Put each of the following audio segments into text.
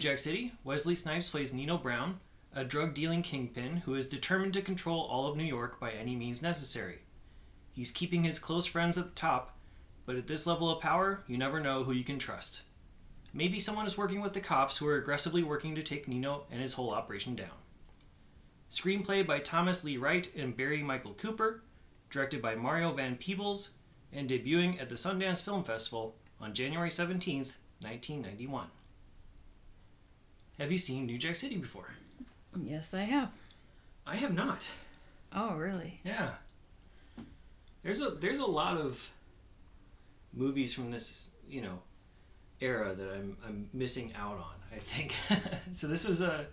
Jack City, Wesley Snipes plays Nino Brown, a drug dealing kingpin who is determined to control all of New York by any means necessary. He's keeping his close friends at the top, but at this level of power, you never know who you can trust. Maybe someone is working with the cops who are aggressively working to take Nino and his whole operation down. Screenplay by Thomas Lee Wright and Barry Michael Cooper, directed by Mario Van Peebles, and debuting at the Sundance Film Festival on January 17, 1991. Have you seen New Jack City before? Yes, I have. I have not. Oh, really? Yeah. There's a there's a lot of movies from this, you know, era that I'm I'm missing out on, I think. so this was a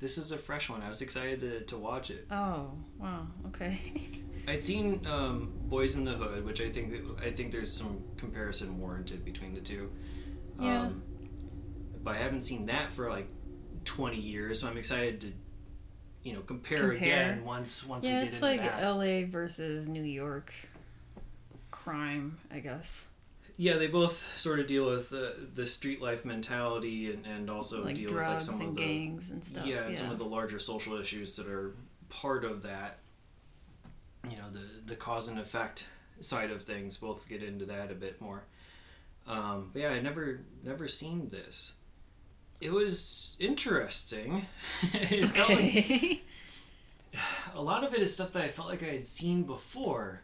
this is a fresh one. I was excited to, to watch it. Oh, wow. Okay. I'd seen um, Boyz n the Hood, which I think I think there's some comparison warranted between the two. Yeah. Um, but I haven't seen that for like 20 years, so I'm excited to, you know, compare, Compare. again once once yeah, we get it's into like that. It's like LA versus New York crime, I guess. yeah, they both sort of deal with the the street life mentality and, and also like deal with like some of the gangs and stuff. yeah, and some of the larger social issues that are part of that. You know, the the cause and effect side of things. Both get into that a bit more. Um, but yeah, I never never seen this. It was interesting. it felt like a lot of it is stuff that I felt like I had seen before,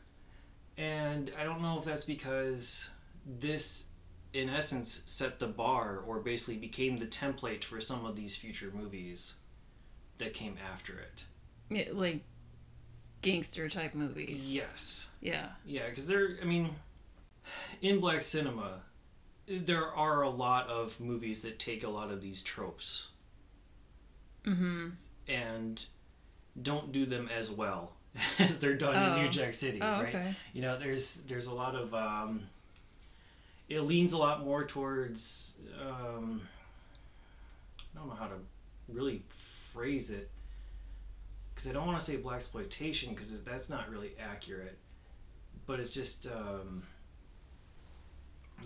and I don't know if that's because this, in essence, set the bar or basically became the template for some of these future movies that came after it. Yeah, like gangster type movies. Yes, Yeah. yeah, because there. I mean, in black cinema, there are a lot of movies that take a lot of these tropes Mm-hmm. and don't do them as well as they're done in New Oh. Jack City, Oh, right? okay. you know there's there's a lot of um it leans a lot more towards um i don't know how to really phrase it because i don't want to say black exploitation because that's not really accurate but it's just um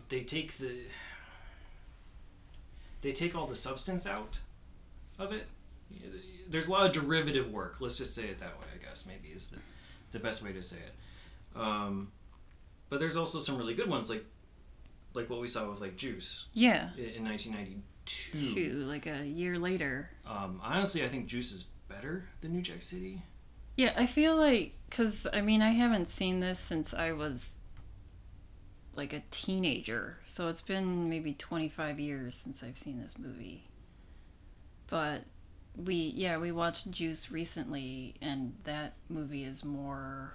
they take the they take all the substance out of it there's a lot of derivative work let's just say it that way i guess maybe is the, the best way to say it um, but there's also some really good ones, like like what we saw with like Juice Yeah. in 1992. Two, like a year later. Um, honestly, I think Juice is better than New Jack City. Yeah, I feel like because I mean I haven't seen this since I was like a teenager, so it's been maybe twenty five years since I've seen this movie. But we yeah we watched Juice recently, and that movie is more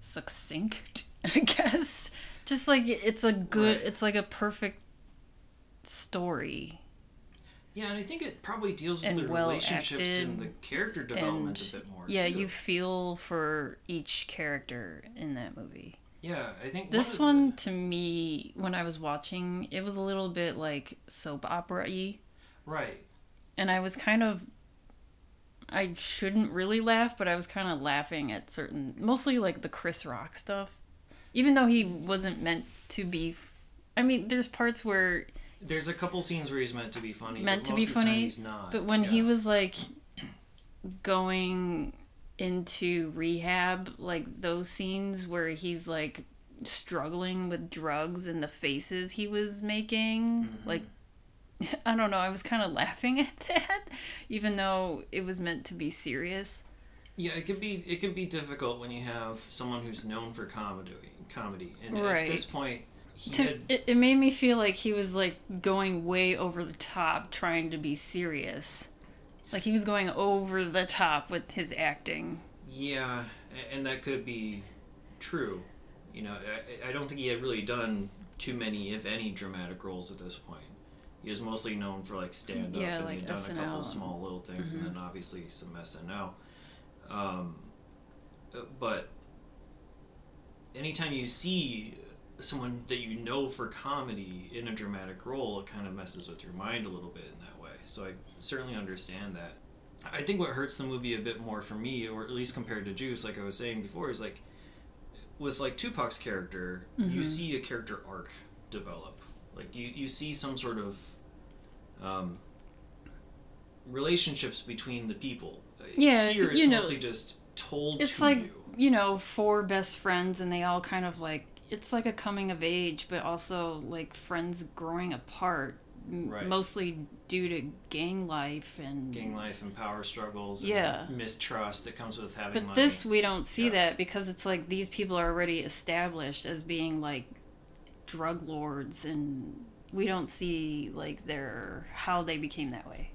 succinct, I guess. Just like it's a good, Right. it's like a perfect story. Yeah, and I think it probably deals with the well relationships and the character development and a bit more. Yeah, too. you feel for each character in that movie. Yeah, I think This of one to me, when I was watching, it was a little bit like soap opera y. right. And I was kind of. I shouldn't really laugh, but I was kind of laughing at certain. Mostly like the Chris Rock stuff. Even though he wasn't meant to be. f- I mean, there's parts where. There's a couple scenes where he's meant to be funny. Meant but to be the funny, he's not. But when yeah. he was like. going into rehab, like those scenes where he's like struggling with drugs and the faces he was making, Mm-hmm. like I don't know, I was kind of laughing at that even though it was meant to be serious. Yeah, it could be it can be difficult when you have someone who's known for comedy comedy. And at this point, he to, had it, it made me feel like he was like going way over the top trying to be serious like he was going over the top with his acting Yeah, and that could be true. You know, I, I don't think he had really done too many, if any, dramatic roles at this point. He was mostly known for like stand up, Yeah, and like he had done a couple small little things, Mhm. and then obviously some SNL. Um, uh, but anytime you see someone that you know for comedy in a dramatic role, it kind of messes with your mind a little bit in that way. So I certainly understand that. I think what hurts the movie a bit more for me, or at least compared to Juice, like I was saying before, is like with like Tupac's character, you Mhm. see a character arc develop. Like you, you see some sort of um, relationships between the people. Uh, Yeah, here it's you know, mostly just told it's to like you. you know four best friends and they all kind of like it's like a coming of age but also like friends growing apart Right. mostly due to gang life and gang life and power struggles and Yeah. mistrust that comes with having but money. this we don't see Yeah. that because it's like these people are already established as being like drug lords and we don't see like their how they became that way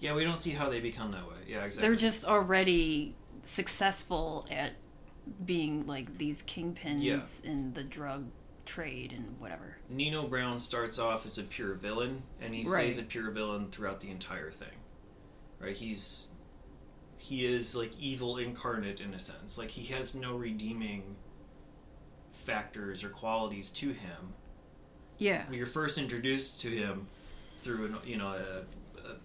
yeah, we don't see how they become that way. Yeah, exactly. they're just already successful at being like these kingpins Yeah. in the drug trade and whatever. Nino Brown starts off as a pure villain, and he stays a pure villain throughout the entire thing. Right? He's he is like evil incarnate in a sense. Like he has no redeeming factors or qualities to him. Yeah. When you're first introduced to him through an you know a, a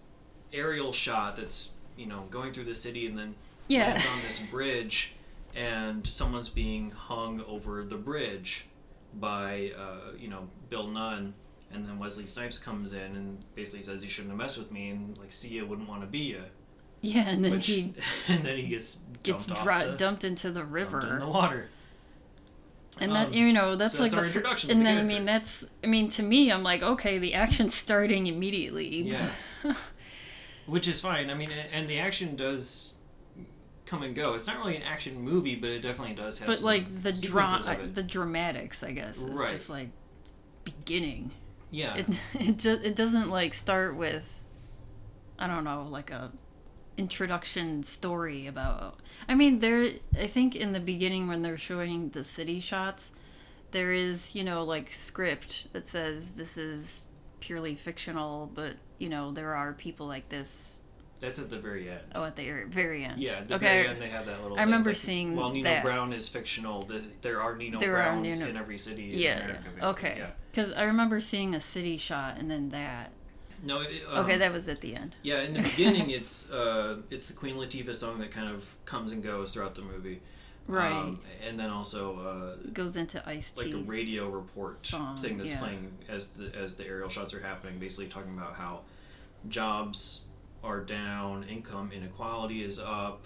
aerial shot that's you know going through the city and then Yeah. lands on this bridge, and someone's being hung over the bridge by, uh, you know, Bill Nunn. And then Wesley Snipes comes in and basically says, "You shouldn't have messed with me," and like Sia wouldn't want to be you. Yeah, and then Which, he and then he gets gets dumped dra- the, dumped into the river. in the water. and that Um, you know that's so like that's the introduction to and the then I mean that's I mean to me I'm like okay the action's starting immediately. Yeah. Which is fine. I mean, and the action does come and go. It's not really an action movie, but it definitely does have. but like the sequences dra- of it. the dramatics I guess is Right. just like beginning. yeah, It it ju- it doesn't like start with I don't know like a introduction story about I mean there I think in the beginning when they're showing the city shots there is you know like script that says this is purely fictional but you know there are people like this that's at the very end. oh at the er- very end Yeah, at the okay very end they have that little. I remember like, seeing While Nino that. Brown is fictional, the, there are Nino There are Browns Nino- in every city in yeah, America. yeah. Basically. okay Yeah. because I remember seeing a city shot and then that No. It, um, okay that was at the end Yeah, in the beginning, it's uh, it's the Queen Latifah song that kind of comes and goes throughout the movie. right Um, and then also uh, goes into ice like a radio report song, thing that's yeah. playing as the as the aerial shots are happening, basically talking about how jobs are down, income inequality is up,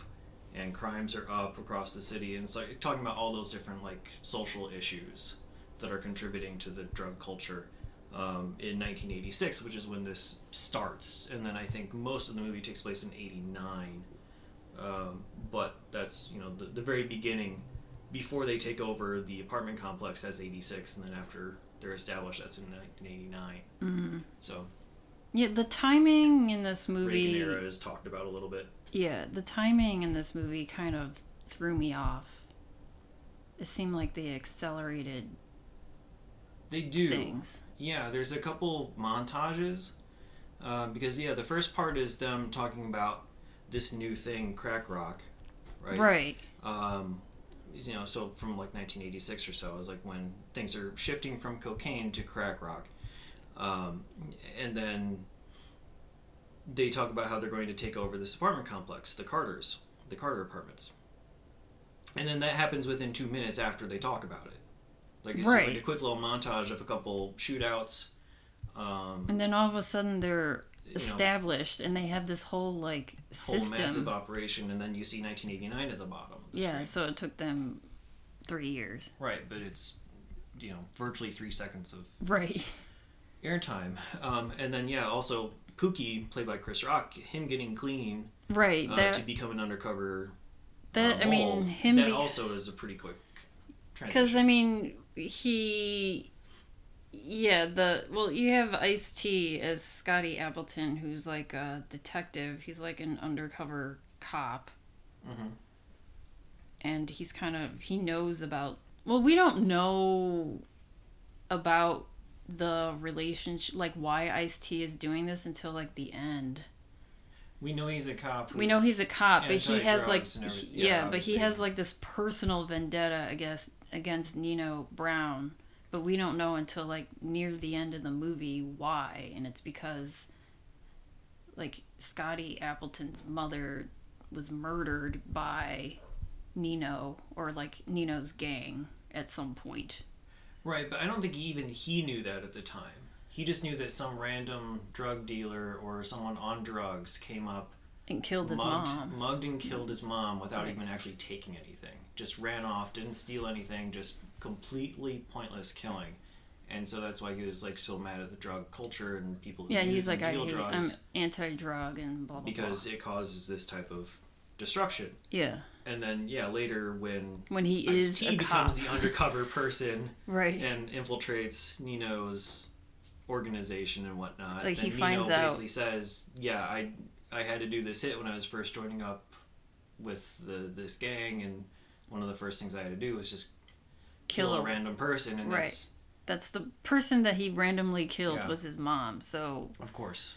and crimes are up across the city, and it's like talking about all those different like social issues that are contributing to the drug culture. Um, in 1986, which is when this starts, and then I think most of the movie takes place in '89. Um, but that's you know the, the very beginning before they take over the apartment complex that's 86 and then after they're established that's in 1989 mm-hmm. so Yeah, the timing in this reagan movie. era is talked about a little bit Yeah, the timing in this movie kind of threw me off. It seemed like they accelerated they do things. yeah there's a couple montages uh, because yeah the first part is them talking about this new thing crack rock right Right. um, you know, so from like 1986 or so is like when things are shifting from cocaine to crack rock, um, and then they talk about how they're going to take over this apartment complex, the Carters, the Carter apartments, and then that happens within two minutes after they talk about it. Like it's Right. like a quick little montage of a couple shootouts. Um, And then all of a sudden they're you know, established and they have this whole like whole massive operation, and then you see 1989 at the bottom. The Yeah, screen. so it took them 3 years. right, but it's you know virtually three seconds of Right. Airtime. Um, and then yeah, also Pookie, played by Chris Rock, him getting clean Right. uh, that to become an undercover. that uh, I mean him That be- also is a pretty quick transition. Because. I mean, he Yeah, the well, you have Ice T as Scotty Appleton, who's like a detective. He's like an undercover cop, Mhm. and he's kind of he knows about. Well, we don't know about the relationship, like why Ice T is doing this until like the end. We know he's a cop. we know he's a cop, but he has like anti-drugs and every- he- yeah, but he has like this personal vendetta against against Nino Brown. But we don't know until like near the end of the movie why, and it's because like Scotty Appleton's mother was murdered by Nino or like Nino's gang at some point. Right, but I don't think even he knew that at the time. He just knew that some random drug dealer or someone on drugs came up, And killed his mugged, mom. mugged and killed his mom without Right. even actually taking anything. Just ran off, didn't steal anything, just completely pointless killing. And so that's why he was like so mad at the drug culture and people who Yeah, use he's like I hate, drugs I'm anti-drug and blah blah blah. because blah. it causes this type of destruction. Yeah, And then yeah, later when when he is becomes cop, the undercover person right? and infiltrates Nino's organization and whatnot. Like, he then finds Nino out- basically says, "Yeah, I I had to do this hit when I was first joining up with the this gang, and one of the first things I had to do was just kill, Kill a a- random person." And Right. that's That's the person that he randomly killed Yeah. was his mom. So, of course,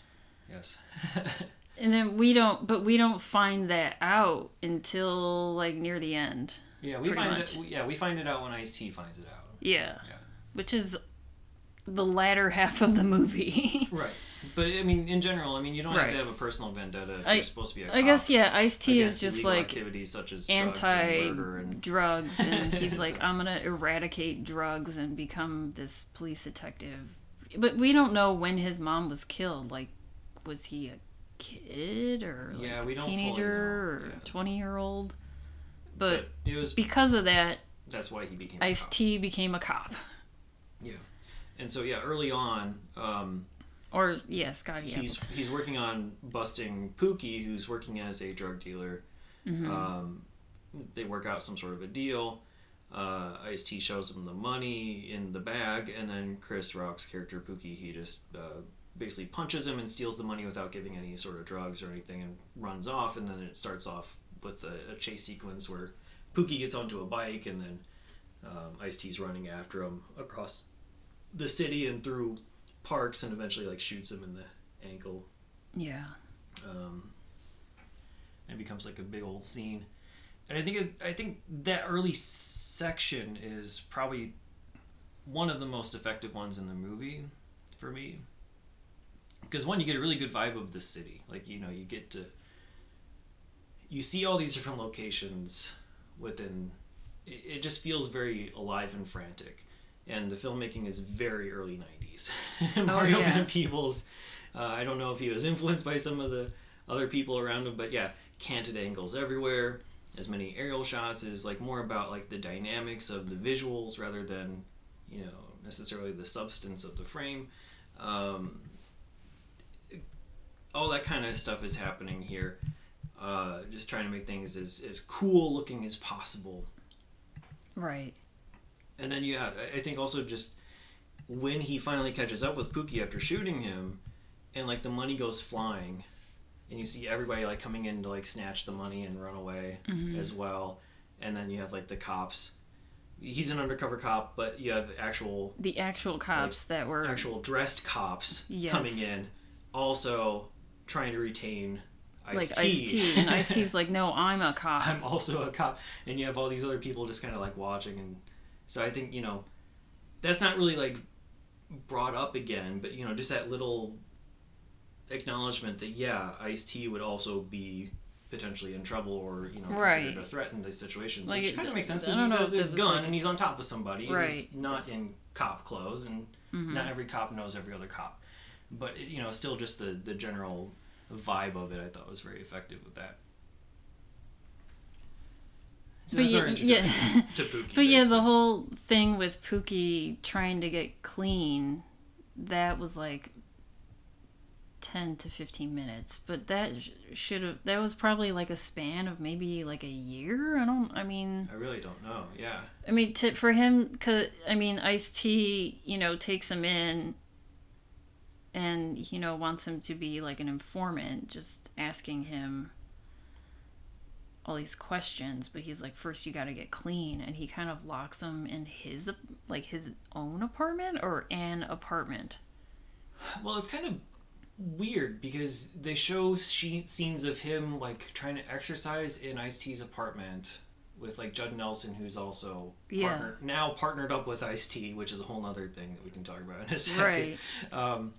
yes, and then we don't, but we don't find that out until like near the end. yeah. We find much. it. Yeah, we find it out when Ice T finds it out. Yeah. Yeah. Which is the latter half of the movie. Right. But I mean, in general, I mean, you don't have to have a personal vendetta if I- you're supposed to be a I guess yeah, Ice T is just like activities such as drugs and anti murder and drugs and he's So- like I'm going to eradicate drugs and become this police detective. But we don't know when his mom was killed. Like was he a kid or like Yeah, we don't teenager or yeah. 20 year old? But it was because of that, that's why he became Ice. T became a cop. Yeah, and so yeah, early on, um, Or yeah, Scotty he's he's working on busting Pookie, who's working as a drug dealer. Mm-hmm. Um, they work out some sort of a deal. Uh, Ice T shows him the money in the bag, and then Chris Rock's character Pookie, he just uh, basically punches him and steals the money without giving any sort of drugs or anything, and runs off. And then it starts off with a, a chase sequence where Pookie gets onto a bike, and then um, Ice T's running after him across the city and through parks, and eventually like shoots him in the ankle Yeah. um, and it becomes like a big old scene. And I think it, I think that early section is probably one of the most effective ones in the movie for me. Because one, you get a really good vibe of the city. Like you know, you get to you see all these different locations within. It, it just feels very alive and frantic, and the filmmaking is very early '90s. Mario yeah. Van Peebles. Uh, I don't know if he was influenced by some of the other people around him, but yeah, canted angles everywhere. As many aerial shots is like more about like the dynamics of the visuals rather than you know necessarily the substance of the frame. Um, all that kind of stuff is happening here. Uh, just trying to make things as, as cool looking as possible. Right. And then, yeah, I- I think also just when he finally catches up with Pookie after shooting him, and like the money goes flying, and you see everybody like coming in to like snatch the money and run away as well, and then you have like the cops. He's an undercover cop, but you have actual The actual cops that were actual dressed cops Yes. coming in, also trying to retain Ice like Ice T, and Ice T's like, no, I'm a cop. I'm also a cop, and you have all these other people just kind of like watching, and so I think you know that's not really like brought up again, but you know just that little acknowledgement that yeah, Ice T would also be potentially in trouble or you know Right. considered a threat in these situations, Like, which kind of makes sense because he has a gun like- and he's on top of somebody. He's Right. Mm-hmm. not in cop clothes, and not every cop knows every other cop, but you know still just the the general vibe of it I thought was very effective with that. So But yeah, yeah. to Pookie. But yeah, the whole thing with Pookie trying to get clean, that was like 10 to 15 minutes, but that sh- should have that was probably like a span of maybe like a year. I don't I mean I really don't know. Yeah. I mean to, for him cuz I mean Ice-T, you know, takes him in and you know wants him to be like an informant just asking him all these questions but he's like first you got to get clean and he kind of locks him in his like his own apartment or an apartment Well, it's kind of weird because they show she- scenes of him like trying to exercise in Ice T's apartment with like Judd Nelson, who's also Yeah. partner, now partnered up with Ice T, which is a whole other thing that we can talk about in a second. right Um,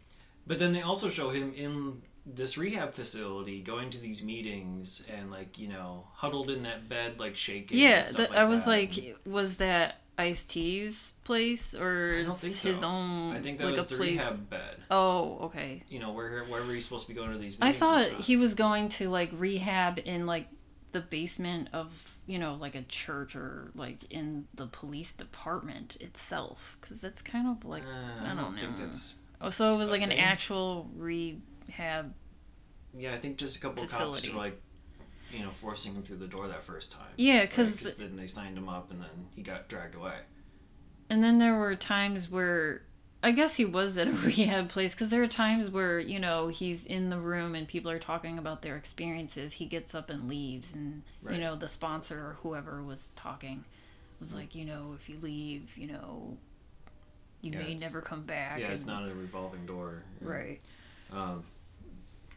but then they also show him in this rehab facility going to these meetings and like you know huddled in that bed like shaking. yeah and stuff th- like i was that. like was that ice t's place or I think his own I think that like was a the place rehab bed. oh okay You know where wherever he's supposed to be going to these. Meetings? I thought he was going to like rehab in like the basement of you know like a church or like in the police department itself because that's kind of like Uh, I don't think know. that's. Oh so it was like an thing. actual rehab Yeah, I think just a couple of Facility. cops were like, you know, forcing him through the door that first time. yeah because then they signed him up and then he got dragged away. and then there were times where I guess he was at a rehab place because there are times where you know he's in the room and people are talking about their experiences. He gets up and leaves, and Right. you know the sponsor or whoever was talking was mm. like, you know, if you leave, you know, you Yeah, may never come back. yeah, it's not a revolving door. right. Um,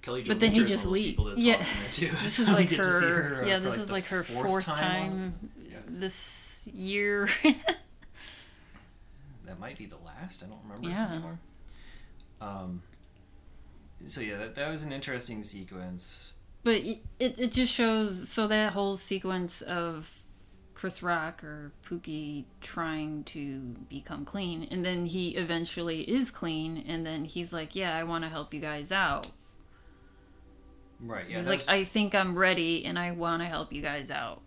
Kelly Jo But then he Minter is just one of those leaves. Yeah, talks in it too. this is like her. her, yeah, this like, is like her fourth, fourth time. time, Yeah. this year. That might be the last. I don't remember Yeah. anymore. Um. So yeah, that, that was an interesting sequence. But it it just shows so that whole sequence of Chris Rock or Pookie trying to become clean and then he eventually is clean and then he's like, "Yeah, I want to help you guys out." Right. Yeah. he's like, was- "I think I'm ready and I want to help you guys out."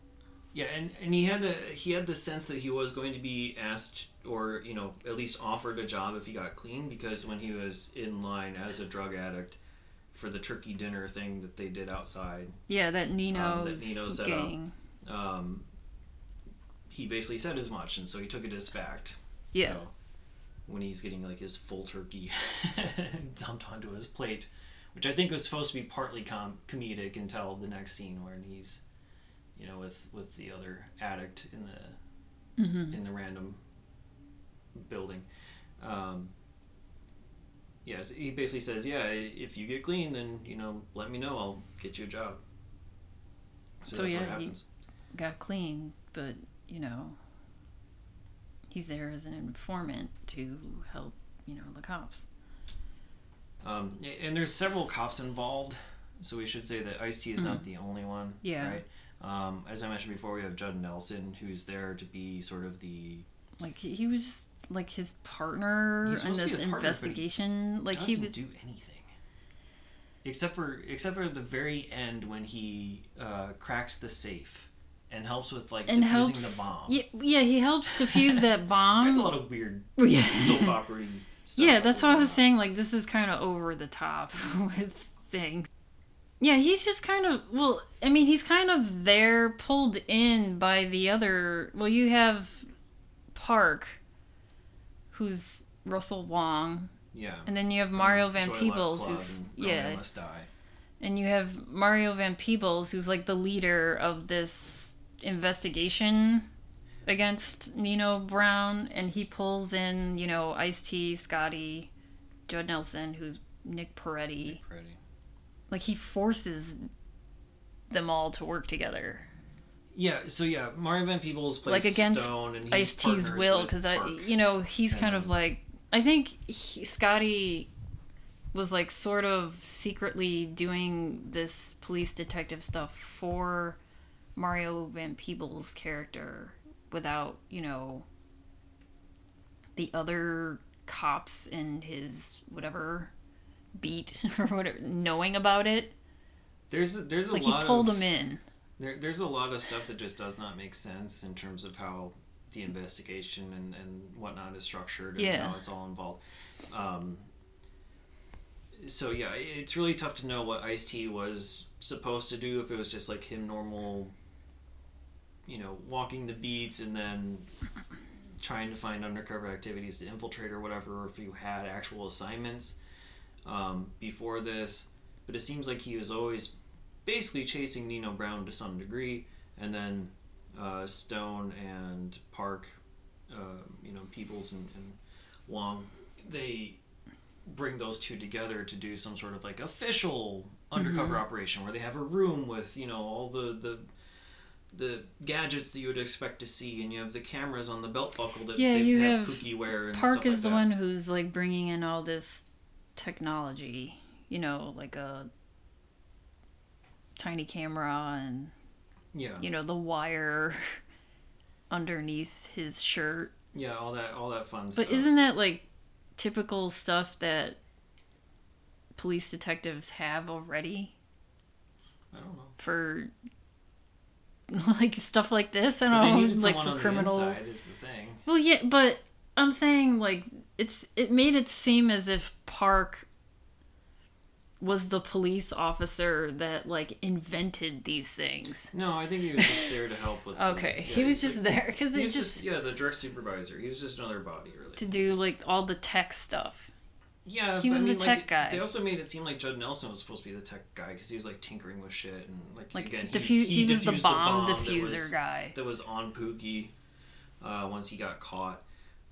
Yeah, and, and he had a he had the sense that he was going to be asked or you know at least offered a job if he got clean because when he was in line as a drug addict for the turkey dinner thing that they did outside, Yeah, that Nino's, Um, Nino set up. gang. um, he basically said as much, and so he took it as fact. Yeah. So when he's getting like his full turkey dumped onto his plate, which I think was supposed to be partly com- comedic until the next scene where he's, you know, with with the other addict in the Mhm. in the random building. Um, yes, he basically says, "Yeah, if you get clean, then you know, let me know. I'll get you a job." So, So, that's yeah, what he- happens. Got clean, but, you know, he's there as an informant to help, you know, the cops. Um, and there's several cops involved, so we should say that Ice T is not the only one. Mm-hmm. Yeah. Right. Um, as I mentioned before, we have Judd Nelson, who's there to be sort of the Like he, he was just like his partner in supposed to be this partner, but he investigation. Like doesn't he was do anything. Except for except for at the very end when he uh, cracks the safe and helps with like and defusing helps. the bomb. Yeah, yeah, he helps defuse that bomb. There's a lot of weird yeah, soap opera stuff. yeah, that's what I was on. saying. Like this is kind of over the top with things. Yeah, he's just kind of well. I mean, he's kind of there, pulled in by the other. Well, you have Park, who's Russell Wong, Yeah. and then you have Mario Van Joy Peebles, who's and yeah, and you have Mario Van Peebles, who's like the leader of this investigation against Nino Brown, and he pulls in, you know, Ice T, Scotty, Judd Nelson, who's Nick Peretti. Pretty. Like he forces them all to work together, Yeah, so yeah, Mario Van Peebles plays like against Stone, and Ice T's will, because I, you know, he's kind of like, I think he, Scotty was like sort of secretly doing this police detective stuff for Mario Van Peebles' character without, you know, the other cops in his whatever beat or whatever knowing about it. There's a, there's a Like he lot pulled of him in. There, there's a lot of stuff that just does not make sense in terms of how the investigation and, and whatnot is structured and Yeah. how it's all involved. Um, so yeah, it's really tough to know what Ice T was supposed to do. If it was just like him normal, you know, walking the beats and then trying to find undercover activities to infiltrate or whatever, or if you had actual assignments um, before this. But it seems like he was always basically chasing Nino Brown to some degree, and then uh, Stone and Park, uh, you know, Peebles and, and Wong, they bring those two together to do some sort of like official undercover Mm-hmm. operation where they have a room with you know all the the the gadgets that you would expect to see and you have the cameras on the belt buckle that Yeah, they you have, have Pookie wear and Park is like the that. one who's like bringing in all this technology, you know, like a tiny camera and yeah you know the wire underneath his shirt. yeah all that all that fun stuff. But stuff isn't that like typical stuff that police detectives have already I don't know for like stuff like this? I But they don't know, like for criminal. the is the thing Well, yeah, but I'm saying like it's it made it seem as if Park was the police officer that like invented these things. no I think he was just there to help with the- Okay, yeah, he was just like- there because he it's was just, just yeah the direct supervisor he was just another body really to do like all the tech stuff. Yeah, He was I the mean, tech like, guy. They also made it seem like Judd Nelson was supposed to be the tech guy because he was like tinkering with shit and like, Like again diffu- he, he, was the diffused bomb, that was, guy. that was on Pookie uh, once he got caught,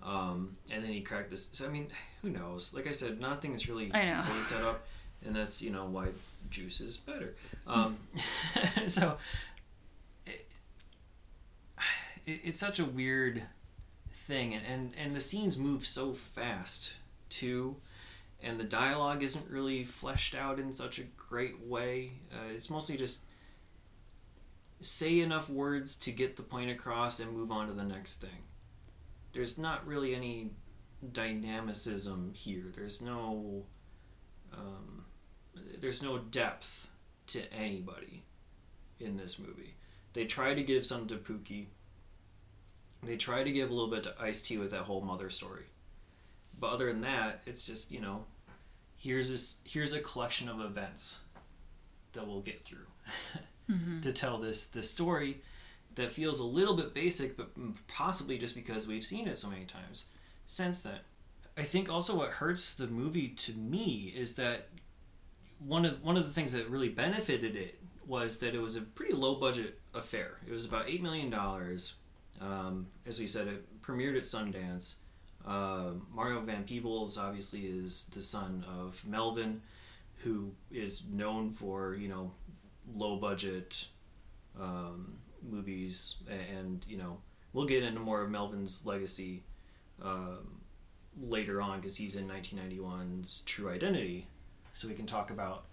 um, and then he cracked this. So I mean, who knows? Like I said, nothing is really fully set up, and that's you know why Juice is better. Um, so it, it, it's such a weird thing, and, and and the scenes move so fast too and the dialogue isn't really fleshed out in such a great way. Uh, it's mostly just say enough words to get the point across and move on to the next thing. There's not really any dynamicism here. There's no um, there's no depth to anybody in this movie. They try to give some to Pookie. They try to give a little bit to Ice T with that whole mother story. But other than that, it's just you know, here's this here's a collection of events that we'll get through to tell this this story that feels a little bit basic, but possibly just because we've seen it so many times since then. I think also what hurts the movie to me is that one of one of the things that really benefited it was that it was a pretty low budget affair. It was about eight million dollars. Um, as we said, it premiered at Sundance. Uh, Mario Van Peebles obviously is the son of Melvin, who is known for you know low budget um, movies, and you know we'll get into more of Melvin's legacy um, later on because he's in 1991's True Identity, so we can talk about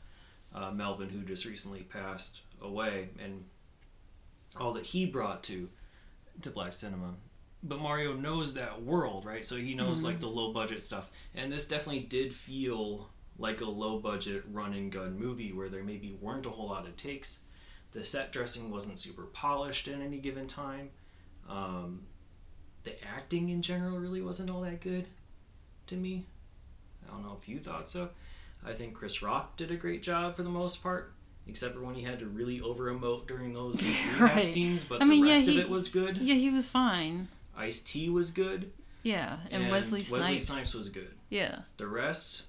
uh, Melvin who just recently passed away and all that he brought to to black cinema but Mario knows that world, right? So he knows like the low budget stuff. And this definitely did feel like a low budget run and gun movie where there maybe weren't a whole lot of takes. The set dressing wasn't super polished at any given time. Um, the acting in general really wasn't all that good to me. I don't know if you thought so. I think Chris Rock did a great job for the most part, except for when he had to really over emote during those Right. scenes. But I mean, the yeah, rest he- of it was good. Yeah, he was fine. Ice T was good, Yeah, and, Wesley Snipes. was good. Yeah. The rest,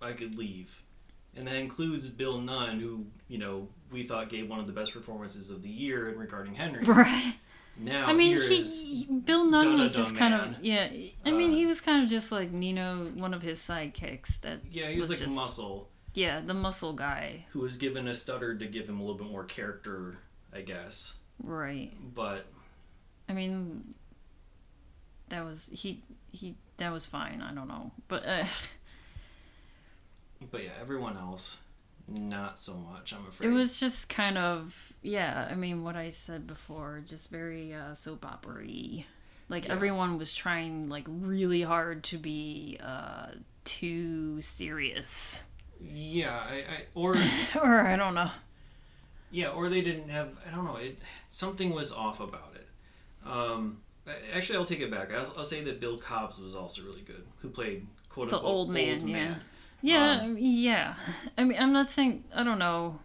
I could leave, and that includes Bill Nunn, who you know we thought gave one of the best performances of the year in regarding Henry. Right. Now I mean, he, he- Bill Nunn was just kind man. of yeah. I mean, Uh, he was kind of just like Nino, one of his sidekicks. That yeah, he was, was like just- muscle yeah, the muscle guy. who was given a stutter to give him a little bit more character, I guess. Right. But I mean, that was he he that was fine. I don't know, but uh, but yeah, everyone else, not so much. I'm afraid it was just kind of yeah. I mean, what I said before, just very uh, soap opera-y. Like Yeah. everyone was trying like really hard to be uh, too serious, yeah, I, I or or I don't know. Yeah, or they didn't have. I don't know. It something was off about it. Um, actually, I'll take it back. I'll, I'll say that Bill Cobbs was also really good, who played quote The unquote old man, yeah. Yeah, Um, yeah. I mean, I'm not saying I don't know.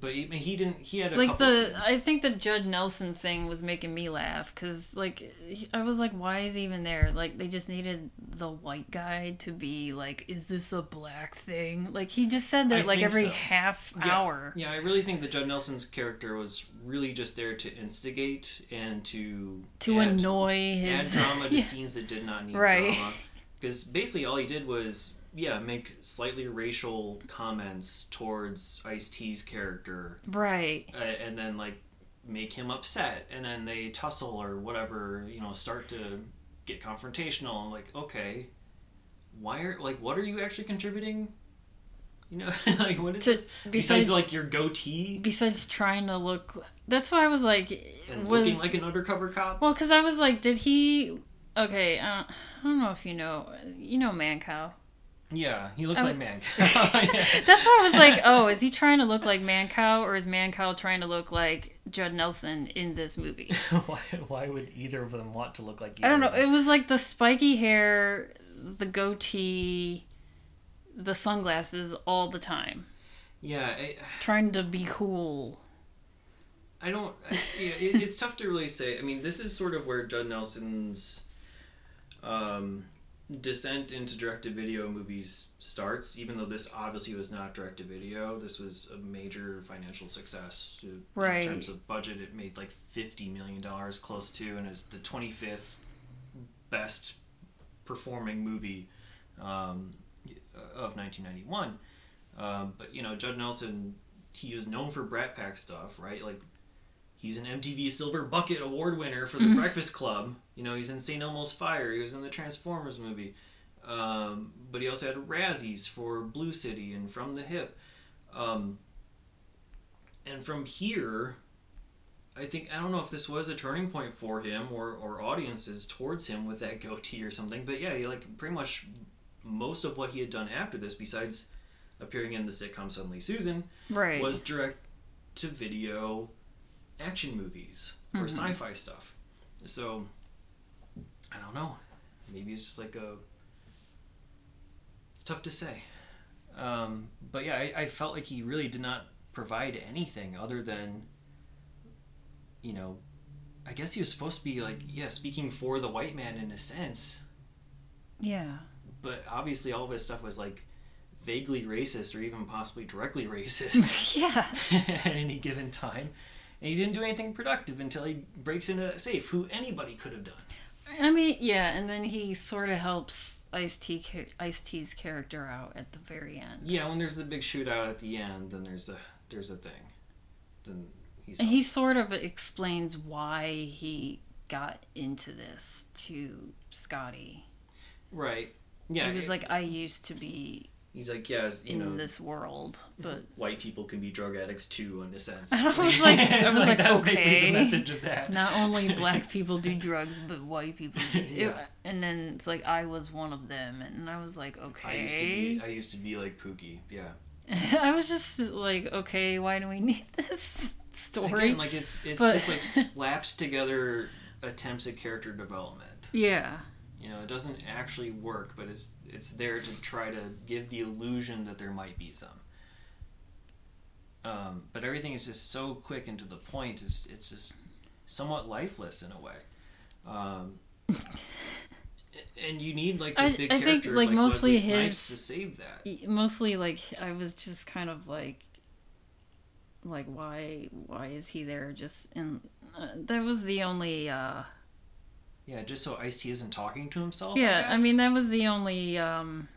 But he, he didn't. He had a like the scenes. I think the Judd Nelson thing was making me laugh because like I was like, why is he even there? Like they just needed the white guy to be like, is this a black thing? Like he just said that I like every so. half Yeah, hour. Yeah, I really think that Judd Nelson's character was really just there to instigate and to To add, annoy his add drama to Yeah. scenes that did not need Right. drama. Because basically all he did was yeah make slightly racial comments towards Ice T's character, right. uh, and then like make him upset, and then they tussle or whatever, you know, start to get confrontational. I'm like, okay, why are like what are you actually contributing? You know, like what is this? besides- Besides, like your goatee Besides trying to look, that's why I was like, and was looking like an undercover cop. well, because I was like, did he? Okay, uh, I don't know if you know, you know, Mancow. Yeah, he looks I like would- man. That's why I was like, oh, is he trying to look like Mancow or is Mancow trying to look like Judd Nelson in this movie? why, why would either of them want to look like? I don't know. It was like the spiky hair, the goatee, the sunglasses all the time, Yeah, I, trying to be cool. I don't. It, it's tough to really say. I mean, this is sort of where Judd Nelson's um, descent into direct-to-video movies starts. Even though this obviously was not direct-to-video, this was a major financial success. Right. In terms of budget, it made like fifty million dollars, close to, and is the twenty-fifth best performing movie um, of 1991. Um, but you know, Judd Nelson, he is known for Brat Pack stuff, right? Like he's an MTV Silver Bucket Award winner for The Breakfast Club. You know, he's in St. Elmo's Fire. He was in the Transformers movie. Um, but he also had Razzies for Blue City and From the Hip. Um, and from here, I think I don't know if this was a turning point for him or, or audiences towards him with that goatee or something. But yeah, he like pretty much most of what he had done after this, besides appearing in the sitcom Suddenly Susan, Right. was direct to video action movies or sci-fi stuff. So I don't know. Maybe it's just like a. It's tough to say. Um, but yeah, I, I felt like he really did not provide anything other than, you know, I guess he was supposed to be like, yeah, speaking for the white man in a sense, yeah. but obviously all of his stuff was like vaguely racist or even possibly directly racist yeah. at any given time. And he didn't do anything productive until he breaks into that safe, who anybody could have done. I mean, yeah, and then he sort of helps Ice T Ice T's character out at the very end. Yeah, when there's the big shootout at the end, then there's a there's a thing. Then he's And he sort of explains why he got into this to Scotty. right. Yeah, he was it- like, I used to be he's like, yeah, you in know, this world, but white people can be drug addicts too, in a sense. I was like- I was like, that was basically the message of that. not only black people do drugs, but white people. Do. Yeah. And then it's like I was one of them, and I was like, okay. I used to be I used to be like Pookie. Yeah. I was just like, okay, why do we need this story? Again, like it's it's But- just like slapped together attempts at character development. yeah, You know, it doesn't actually work, but it's it's there to try to give the illusion that there might be some. Um, but everything is just so quick and to the point. It's it's just somewhat lifeless in a way. Um, and you need like the I- big I think, like, like, mostly Wesley Snipes his- to save that. Mostly like I was just kind of like, like why why is he there? Just and uh, that was the only. uh Yeah, just so Ice T isn't talking to himself. Yeah, I, guess. mean that was the only um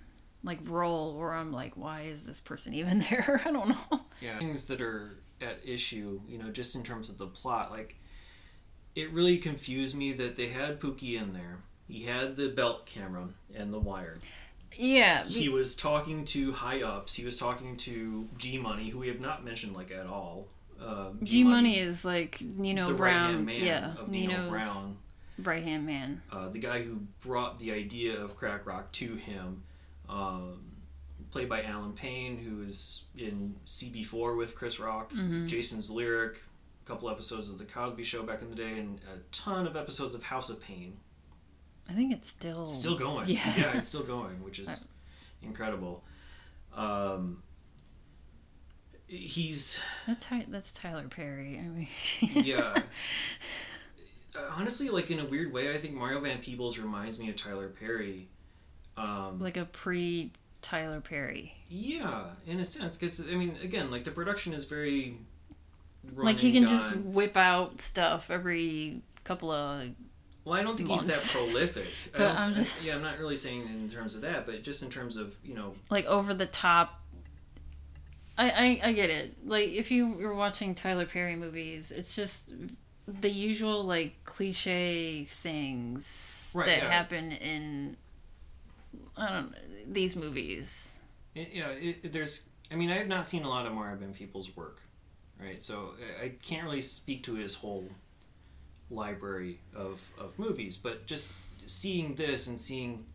like role where I'm like, why is this person even there? I don't know. yeah things that are at issue you know just in terms of the plot like it really confused me that they had pookie in there he had the belt camera and the wire Yeah, he was talking to high ups he was talking to g money who we have not mentioned like at all um, G Money is like Nino the Brown. man yeah, of Nino Brown right hand man. uh, the guy who brought the idea of crack rock to him, um, played by Allen Payne, who is in CB4 with Chris Rock, Mm-hmm. Jason's Lyric, a couple episodes of The Cosby Show back in the day, and a ton of episodes of House of Payne. I think it's still Still going. Yeah. yeah, it's still going, which is incredible. Um, he's That Ty- that's Tyler Perry. I mean, yeah. Honestly, like in a weird way, I think Mario Van Peebles reminds me of Tyler Perry. Um, like a pre Tyler Perry. yeah, in a sense, because I mean, again, like the production is very like he can just whip out stuff every couple of Well, I don't think he's that prolific. But I'm just- I- yeah, I'm not really saying in terms of that, but just in terms of you know, like over the top. I, I I get it. Like if you were watching Tyler Perry movies, it's just the usual like cliche things Right, that yeah. happen in I don't know these movies. it, yeah, it, there's. I mean, I have not seen a lot of Mario Van Peebles' work, right? So I- I can't really speak to his whole library of of movies, but just seeing this and seeing,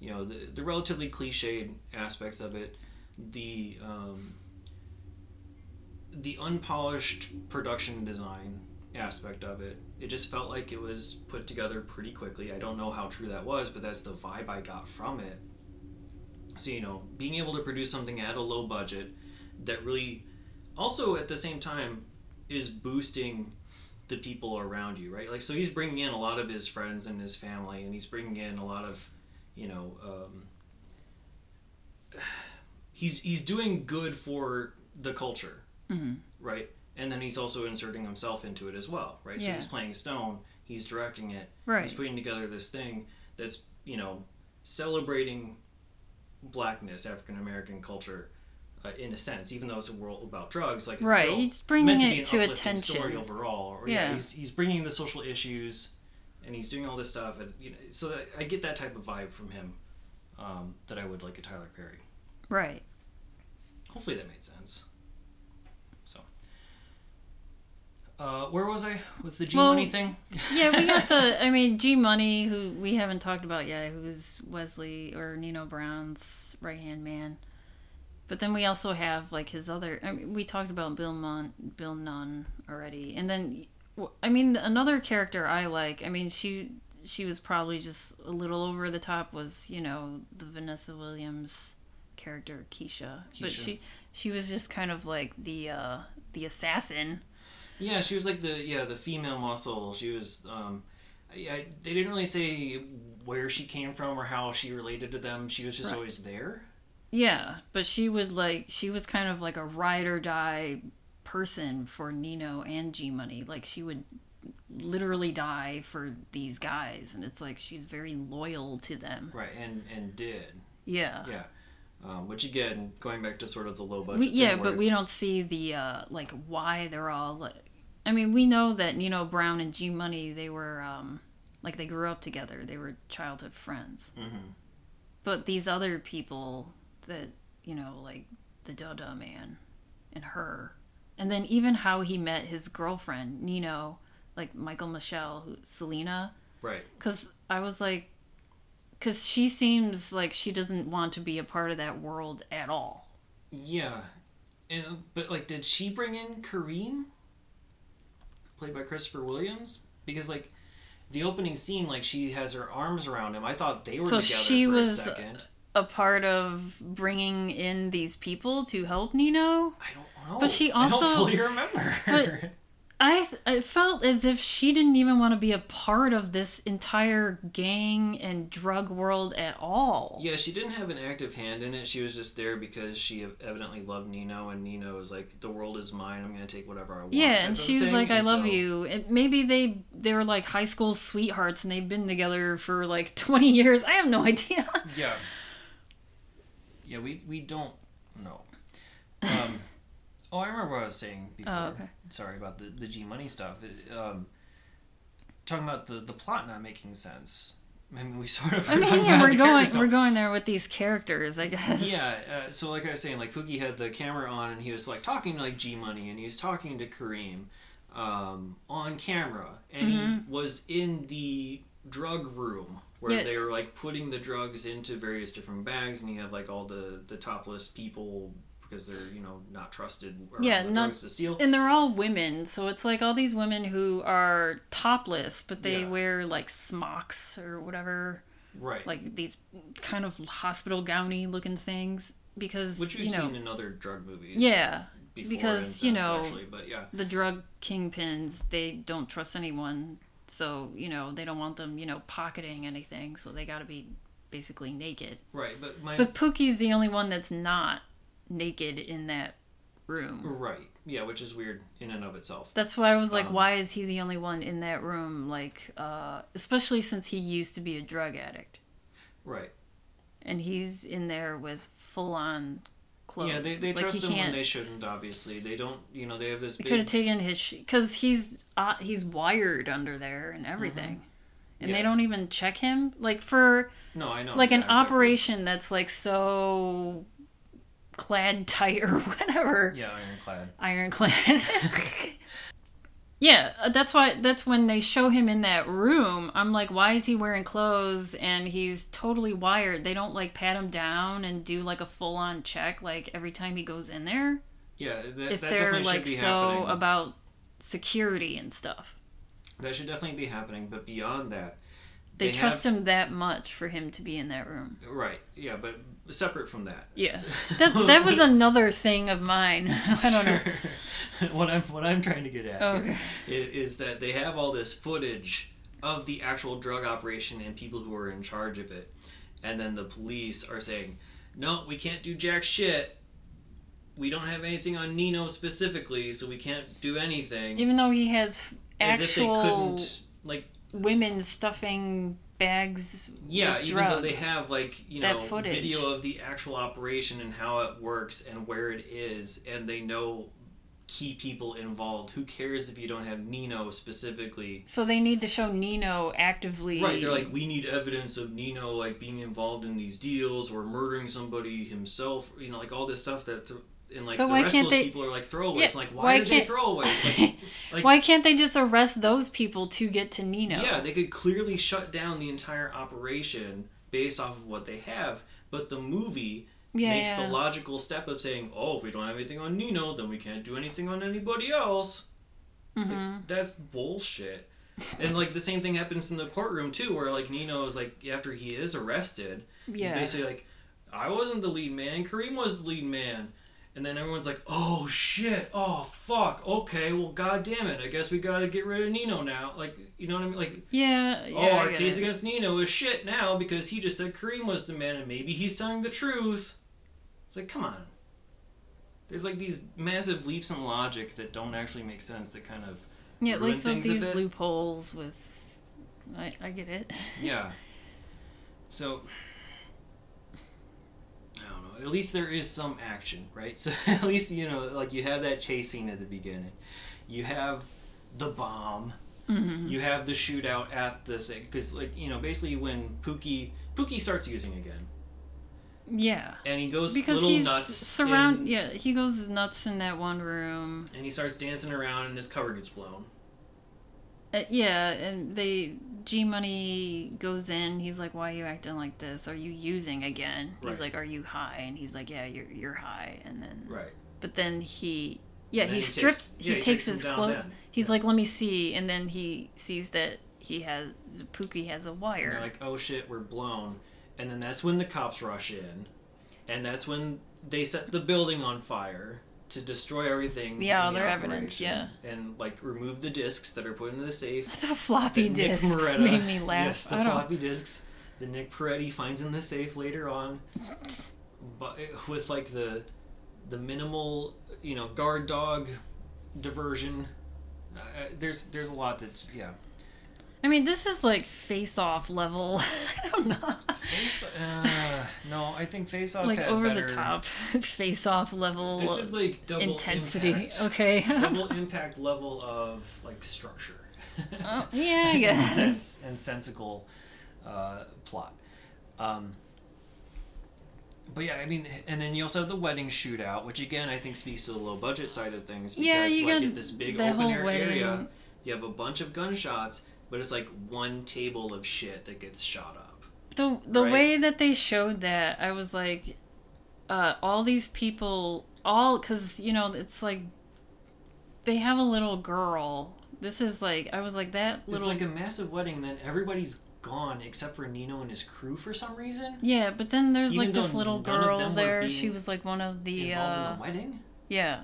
you know, the the relatively cliched aspects of it, the um, the unpolished production design aspect of it. It just felt like it was put together pretty quickly. I don't know how true that was, but that's the vibe I got from it. So, you know, being able to produce something at a low budget that really also at the same time is boosting the people around you, right? Like, so he's bringing in a lot of his friends and his family, and he's bringing in a lot of, you know, um, he's he's doing good for the culture, Mhm. right? And then he's also inserting himself into it as well, right? So he's playing Stone, he's directing it, Right. he's putting together this thing that's you know celebrating blackness, African American culture, uh, in a sense, even though it's a world about drugs. Like it's Right, still he's bringing meant to it be an to uplifting story attention. overall. Or, yeah, Yeah. he's he's bringing the social issues, and he's doing all this stuff, and you know, so that, I get that type of vibe from him um, that I would like a Tyler Perry. Right. Hopefully that made sense. So. Uh, where was I with the G Well, Money thing? Yeah, we got the. I mean, G Money, who we haven't talked about yet, who's Wesley or Nino Brown's right hand man. But then we also have like his other. I mean, we talked about Bill Mon, Bill Nunn already, and then I mean another character I like. I mean, she she was probably just a little over the top. Was you know the Vanessa Williams character Keisha, but she she was just kind of like the uh the assassin. Yeah, she was like the yeah the female muscle. She was um, yeah. They didn't really say where she came from or how she related to them. She was just Right. always there. Yeah, but she would like she was kind of like a ride or die person for Nino and G Money. Like she would literally die for these guys, and it's like she's very loyal to them. Right, and and did Yeah. yeah. Um, which again, going back to sort of the low budget. We, yeah, but we don't see the uh like why they're all like I mean, we know that Nino Brown and G Money they were um like they grew up together. They were childhood friends. Mhm. But these other people that, you know, like the Dada man and her. And then even how he met his girlfriend, Nino, like Michael Michelle, who, Selena. Right. Because I was like, because she seems like she doesn't want to be a part of that world at all. Yeah, and but like, did she bring in Kareem, played by Christopher Williams? Because like, the opening scene, like she has her arms around him. I thought they were So together she for was- a second. A part of bringing in these people to help Nino. I don't know. But she I don't also- fully remember. But- I I felt as if she didn't even want to be a part of this entire gang and drug world at all. Yeah, she didn't have an active hand in it. She was just there because she evidently loved Nino, and Nino was like, "The world is mine. I'm gonna take whatever I want." Yeah, and she was thing, like, "I and love so- you." It, maybe they they were like high school sweethearts, and they've been together for like twenty years. I have no idea. Yeah. Yeah, we we don't know. Um, oh, I remember what I was saying before. Oh, okay. Sorry about the the G Money stuff. It, um, talking about the the plot not making sense. I mean, we sort of. I mean, yeah, we're going we're going there with these characters, I guess. Yeah, uh, so like I was saying, like Pookie had the camera on and he was like talking to like G Money and he was talking to Kareem um, on camera and he was in the drug room where Yeah. they were like putting the drugs into various different bags and you have like all the the topless people because they're you know not trusted Yeah, not- to steal. And they're all women, so it's like all these women who are topless, but they Yeah. wear like smocks or whatever. right. like these kind of hospital gowny looking things because Which we've you know seen in other drug movies. yeah before because, you know, actually, but yeah, the drug kingpins they don't trust anyone so you know they don't want them you know pocketing anything so they got to be basically naked right. But my but Pookie's the only one that's not naked in that room right, yeah, which is weird in and of itself. that's why I was like Um, why is he the only one in that room like uh especially since he used to be a drug addict Right. and he's in there with full on clothes Yeah, they, they Like, trust him when they shouldn't. Obviously, they don't. You know, they have this They big. could have taken his because he's uh, he's wired under there and everything, and Yeah. they don't even check him like for no, I know. like yeah, an exactly. operation that's like so clad tight or whatever Yeah, ironclad. ironclad. yeah, uh, that's why that's when they show him in that room. I'm like, why is he wearing clothes and he's totally wired? They don't like pat him down and do like a full on check like every time he goes in there Yeah, that, if that they're definitely like be so happening. about security and stuff. that should definitely be happening. But beyond that, They, They trust have- him that much for him to be in that room. right? Yeah, but separate from that. Yeah, that that was another thing of mine. I don't know. Sure. what I'm what I'm trying to get at Okay. here i- is that they have all this footage of the actual drug operation and people who are in charge of it, and then the police are saying, "No, we can't do jack shit. We don't have anything on Nino specifically, so we can't do anything." Even though he has As if they actual couldn't like women stuffing bags. Yeah, even though they have like you know video of the actual operation and how it works and where it is, and they know key people involved. Who cares if you don't have Nino specifically? So they need to show Nino actively. Right, they're like, we need evidence of Nino like being involved in these deals or murdering somebody himself. You know, like all this stuff that. And like But the why rest can't of those they- people are like throwaways. Yeah, like, why, why are they throwaways? Like, like Why can't they just arrest those people to get to Nino? Yeah, they could clearly shut down the entire operation based off of what they have, but the movie Yeah, makes yeah. the logical step of saying, "Oh, if we don't have anything on Nino, then we can't do anything on anybody else." Like, Mhm. that's bullshit. and like the same thing happens in the courtroom too, where like Nino is like after he is arrested, Yeah. basically like, "I wasn't the lead man. Kareem was the lead man." And then everyone's like, "Oh shit! Oh fuck! Okay, well, god damn it! I guess we gotta get rid of Nino now." Like, you know what I mean? Like, Yeah, yeah. oh, our case it. against Nino is shit now because he just said Kareem was the man and maybe he's telling the truth. It's like, come on. There's like these massive leaps in logic that don't actually make sense that kind of, Yeah, like the, these loopholes with. I, I get it. yeah. So, I don't know. At least there is some action, right? So at least, you know, like you have that chase scene at the beginning. You have the bomb. Mm-hmm. You have the shootout at the thing. Because, like, you know, basically when Pookie, Pookie starts using again. Yeah. and he goes Because little he's nuts surround. in- Yeah, he goes nuts in that one room. and he starts dancing around and his cover gets blown Uh, yeah, and they G Money goes in. He's like, "Why are you acting like this? Are you using again?" He's like, "Are you high?" And he's like, "Yeah, you're you're high." And then, right but then he, yeah, he he takes- strips. yeah, he, takes takes his clothes. He's like, "Let me see," and then he sees that he has Pookie has a wire. they're like oh shit we're blown and then that's when the cops rush in and that's when they set the building on fire to destroy everything Yeah, in the their evidence, operation, and like remove the discs that are put into the safe the floppy disks Moretta- made me laugh. Yes, the I don't. floppy disks that Nick Peretti finds in the safe later on, but with like the the minimal, you know, guard dog diversion. Uh, uh, there's there's a lot that yeah. I mean, this is like face-off level. I don't know. Face, uh, no, I think Face Off like over better, the top face-off level This is like double intensity. impact. Okay. double impact level of like structure. Oh, yeah, I and guess. sense and sensical uh, plot. Um, but yeah, I mean, and then you also have the wedding shootout, which again I think speaks to the low budget side of things because Yeah, you like got this big open air area, you have a bunch of gunshots, but it's like one table of shit that gets shot up. The the Right. way that they showed that, I was like, uh, all these people, all because you know it's like they have a little girl. This is like I was like that It's like a massive wedding, and then everybody's gone except for Nino and his crew for some reason. Yeah, but then there's Even like this little girl there. She was like one of the. Involved Uh, in the wedding. yeah,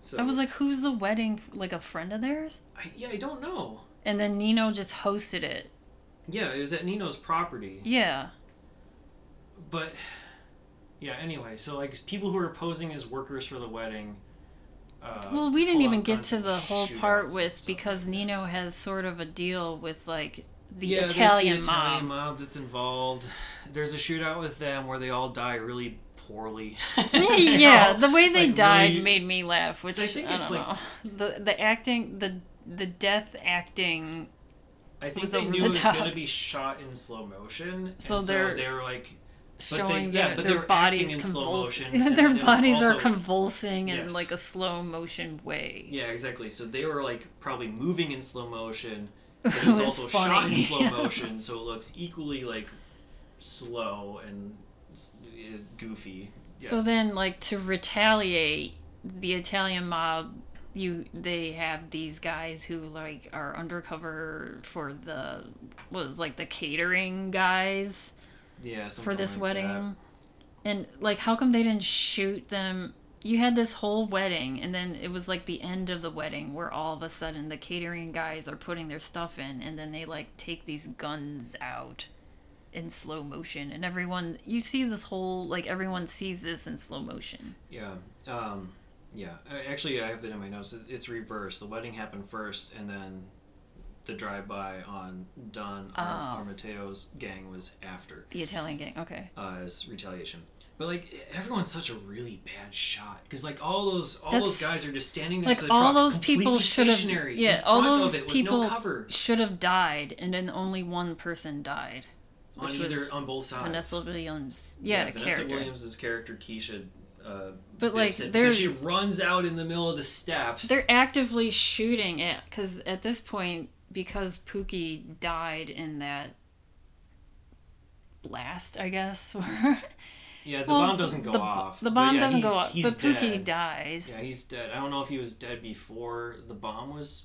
So I was like, who's the wedding? Like a friend of theirs? I, yeah, I don't know. And then Nino just hosted it. Yeah, it was at Nino's property. Yeah. But yeah, anyway, so like people who are posing as workers for the wedding. Uh, Well, we didn't even get to the whole part with because like. Nino has sort of a deal with like the yeah, there's Italian the mob. Italian mob that's involved. There's a shootout with them where they all die really poorly. yeah, the way they like, died really- made me laugh, which So I think I it's, like- know. The the acting, the the death acting. I think was they knew the it was top. gonna be shot in slow motion, So and they're so they were like, But Showing they- yeah, their, but their bodies in slow motion, their was bodies are also- convulsing in like a slow motion way. yeah, exactly. So they were like probably moving in slow motion. But it It was, was also shot in slow motion, so it looks equally like slow and uh, goofy. So then, like to retaliate, the Italian mob, you they have these guys who like are undercover for the was like the catering guys yeah, for this like wedding, that. and like how come they didn't shoot them? You had this whole wedding, and then it was like the end of the wedding where all of a sudden the catering guys are putting their stuff in, and then they like take these guns out in slow motion, and everyone you see this whole like everyone sees this in slow motion. Yeah. Um, yeah. Actually, I have it in my notes. It's reversed. The wedding happened first, and then the drive-by on Don Oh. Ar- Armateo's gang was after The Italian gang. Okay. uh, as retaliation. But like everyone's such a really bad shot because like all those all those guys are just standing Like to the all truck, those people should have. Yeah, all those people no should have died, and then only one person died. on which either was on both sides. Vanessa Williams. Yeah, Vanessa character. Williams' character Keisha. Uh, But, like, they're- she runs out in the middle of the steps. They're actively shooting it because at this point, because Pookie died in that blast, I guess. Yeah, the Well, bomb doesn't go the, off. The bomb yeah, doesn't go off, but Pookie dead. dies. Yeah, he's dead. I don't know if he was dead before the bomb was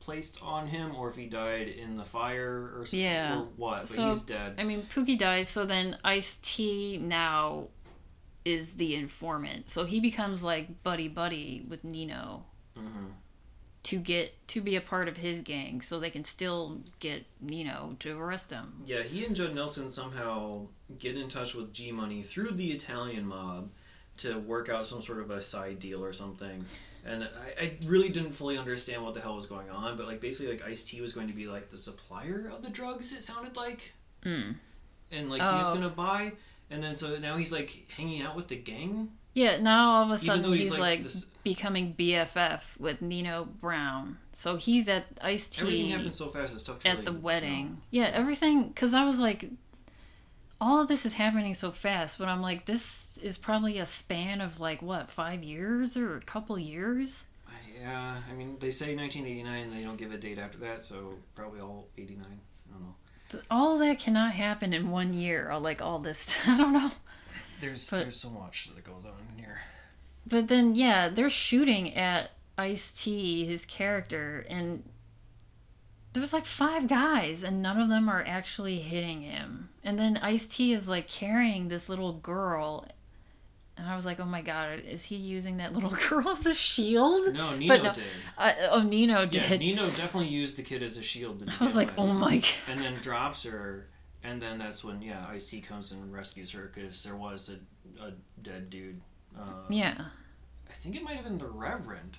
placed on him, or if he died in the fire, or something, Yeah. or what. But So, he's dead. I mean, Pookie dies, so then Ice T now is the informant. So he becomes like buddy buddy with Nino hmm to get to be a part of his gang, so they can still get Nino to arrest him. Yeah, he and Judd Nelson somehow get in touch with G Money through the Italian mob to work out some sort of a side deal or something. And I, I really didn't fully understand what the hell was going on, but like basically like Ice T was going to be like the supplier of the drugs. It sounded like. Mm. and like he was Oh. gonna buy and then so now he's like hanging out with the gang Yeah, now all of a sudden he's, he's, like, like, this- becoming BFF with Nino Brown. So he's at Ice T. everything happens so fast it's tough to at really the wedding. Yeah, everything. Because I was like, all of this is happening so fast, but I'm like, this is probably a span of like what five years or a couple years. Yeah i mean they say 1989 they don't give a date after that so probably all 89 i don't know All that cannot happen in one year. Or like all this, I don't know. there's But- there's so much that goes on here But then, yeah, they're shooting at Ice T, his character, and there's like five guys, and none of them are actually hitting him. And then Ice T is like carrying this little girl, and I was like, oh my god, is he using that little girl as a shield? no nino no, did Uh, oh, Nino yeah did. nino definitely used the kid as a shield I was like, oh my god. and then drops her and then that's when yeah ice-t comes and rescues her because there was a, a dead dude uh, Yeah. I think it might have been the Reverend.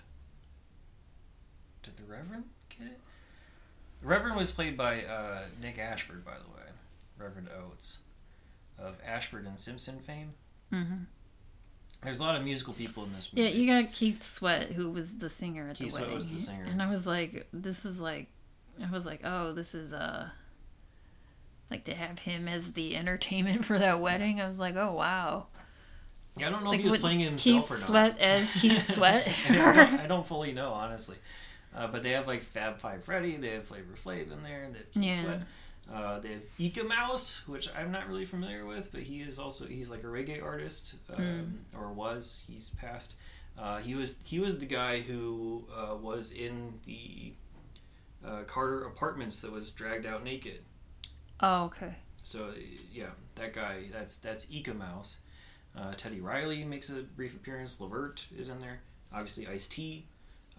Did the Reverend get it? The Reverend was played by uh, Nick Ashford, by the way. Reverend Oates of Ashford and Simpson fame. hmm There's a lot of musical people in this Yeah, you got Keith Sweat, who was the singer at Keith the Sweat wedding. was the singer. And I was like, this is like, I was like, oh, this is uh, like to have him as the entertainment for that wedding. I was like, oh wow. Yeah, I don't know Like if he was playing himself Keith or not. Sweat as Keith Sweat. I, don't, I don't fully know, honestly. Uh, but they have like Fab Five Freddy, they have Flavor Flav in there, they have Keith Yeah. Sweat. Uh, they have Eek-A-Mouse, which I'm not really familiar with, but he is also he's like a reggae artist, um, or was. He's passed. Uh, he was he was the guy who uh, was in the uh, Carter Apartments that was dragged out naked. Oh, okay. So yeah, that guy. That's that's Eek-A-Mouse. Uh, Teddy Riley makes a brief appearance. Levert is in there. Obviously, Ice T.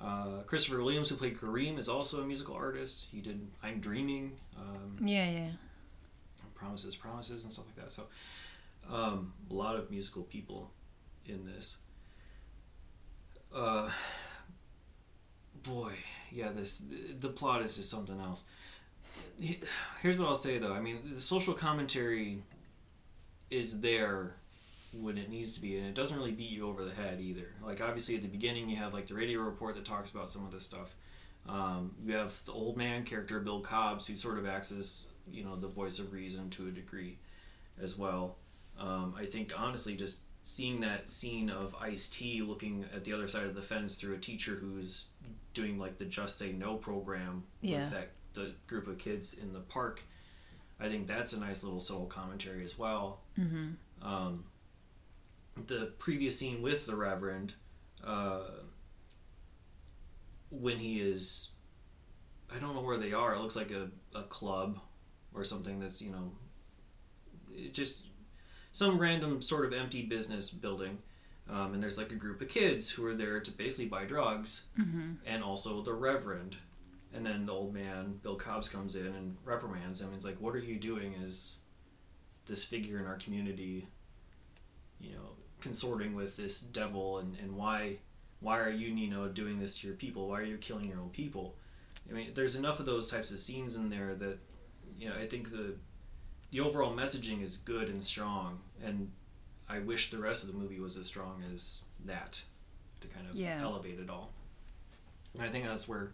Uh, Christopher Williams, who played Kareem, is also a musical artist. He did "I'm Dreaming," um, Yeah, yeah. "Promises, Promises," and stuff like that. So, um, a lot of musical people in this. Uh, boy, yeah, this the plot is just something else. Here's what I'll say though. I mean, the social commentary is there when it needs to be, and it doesn't really beat you over the head either. Like obviously at the beginning, you have like the radio report that talks about some of this stuff. Um, you have the old man character Bill Cobbs, who sort of acts as you know the voice of reason to a degree, as well. Um, I think honestly, just seeing that scene of Ice T looking at the other side of the fence through a teacher who's doing like the Just Say No program Yeah. with that the group of kids in the park, I think that's a nice little subtle commentary as well. Mm-hmm. Um, the previous scene with the Reverend, uh, when he is, I don't know where they are. It looks like a, a club or something that's, you know, it just some random sort of empty business building. Um, and there's like a group of kids who are there to basically buy drugs Mm-hmm. and also the Reverend. And then the old man, Bill Cobbs, comes in and reprimands him. He's like, What are you doing as this figure in our community, you know, consorting with this devil? And, and why, why are you, Nino, doing this to your people? Why are you killing your own people? I mean, there's enough of those types of scenes in there that, you know, I think the, the overall messaging is good and strong. And I wish the rest of the movie was as strong as that to kind of Yeah. elevate it all. And I think that's where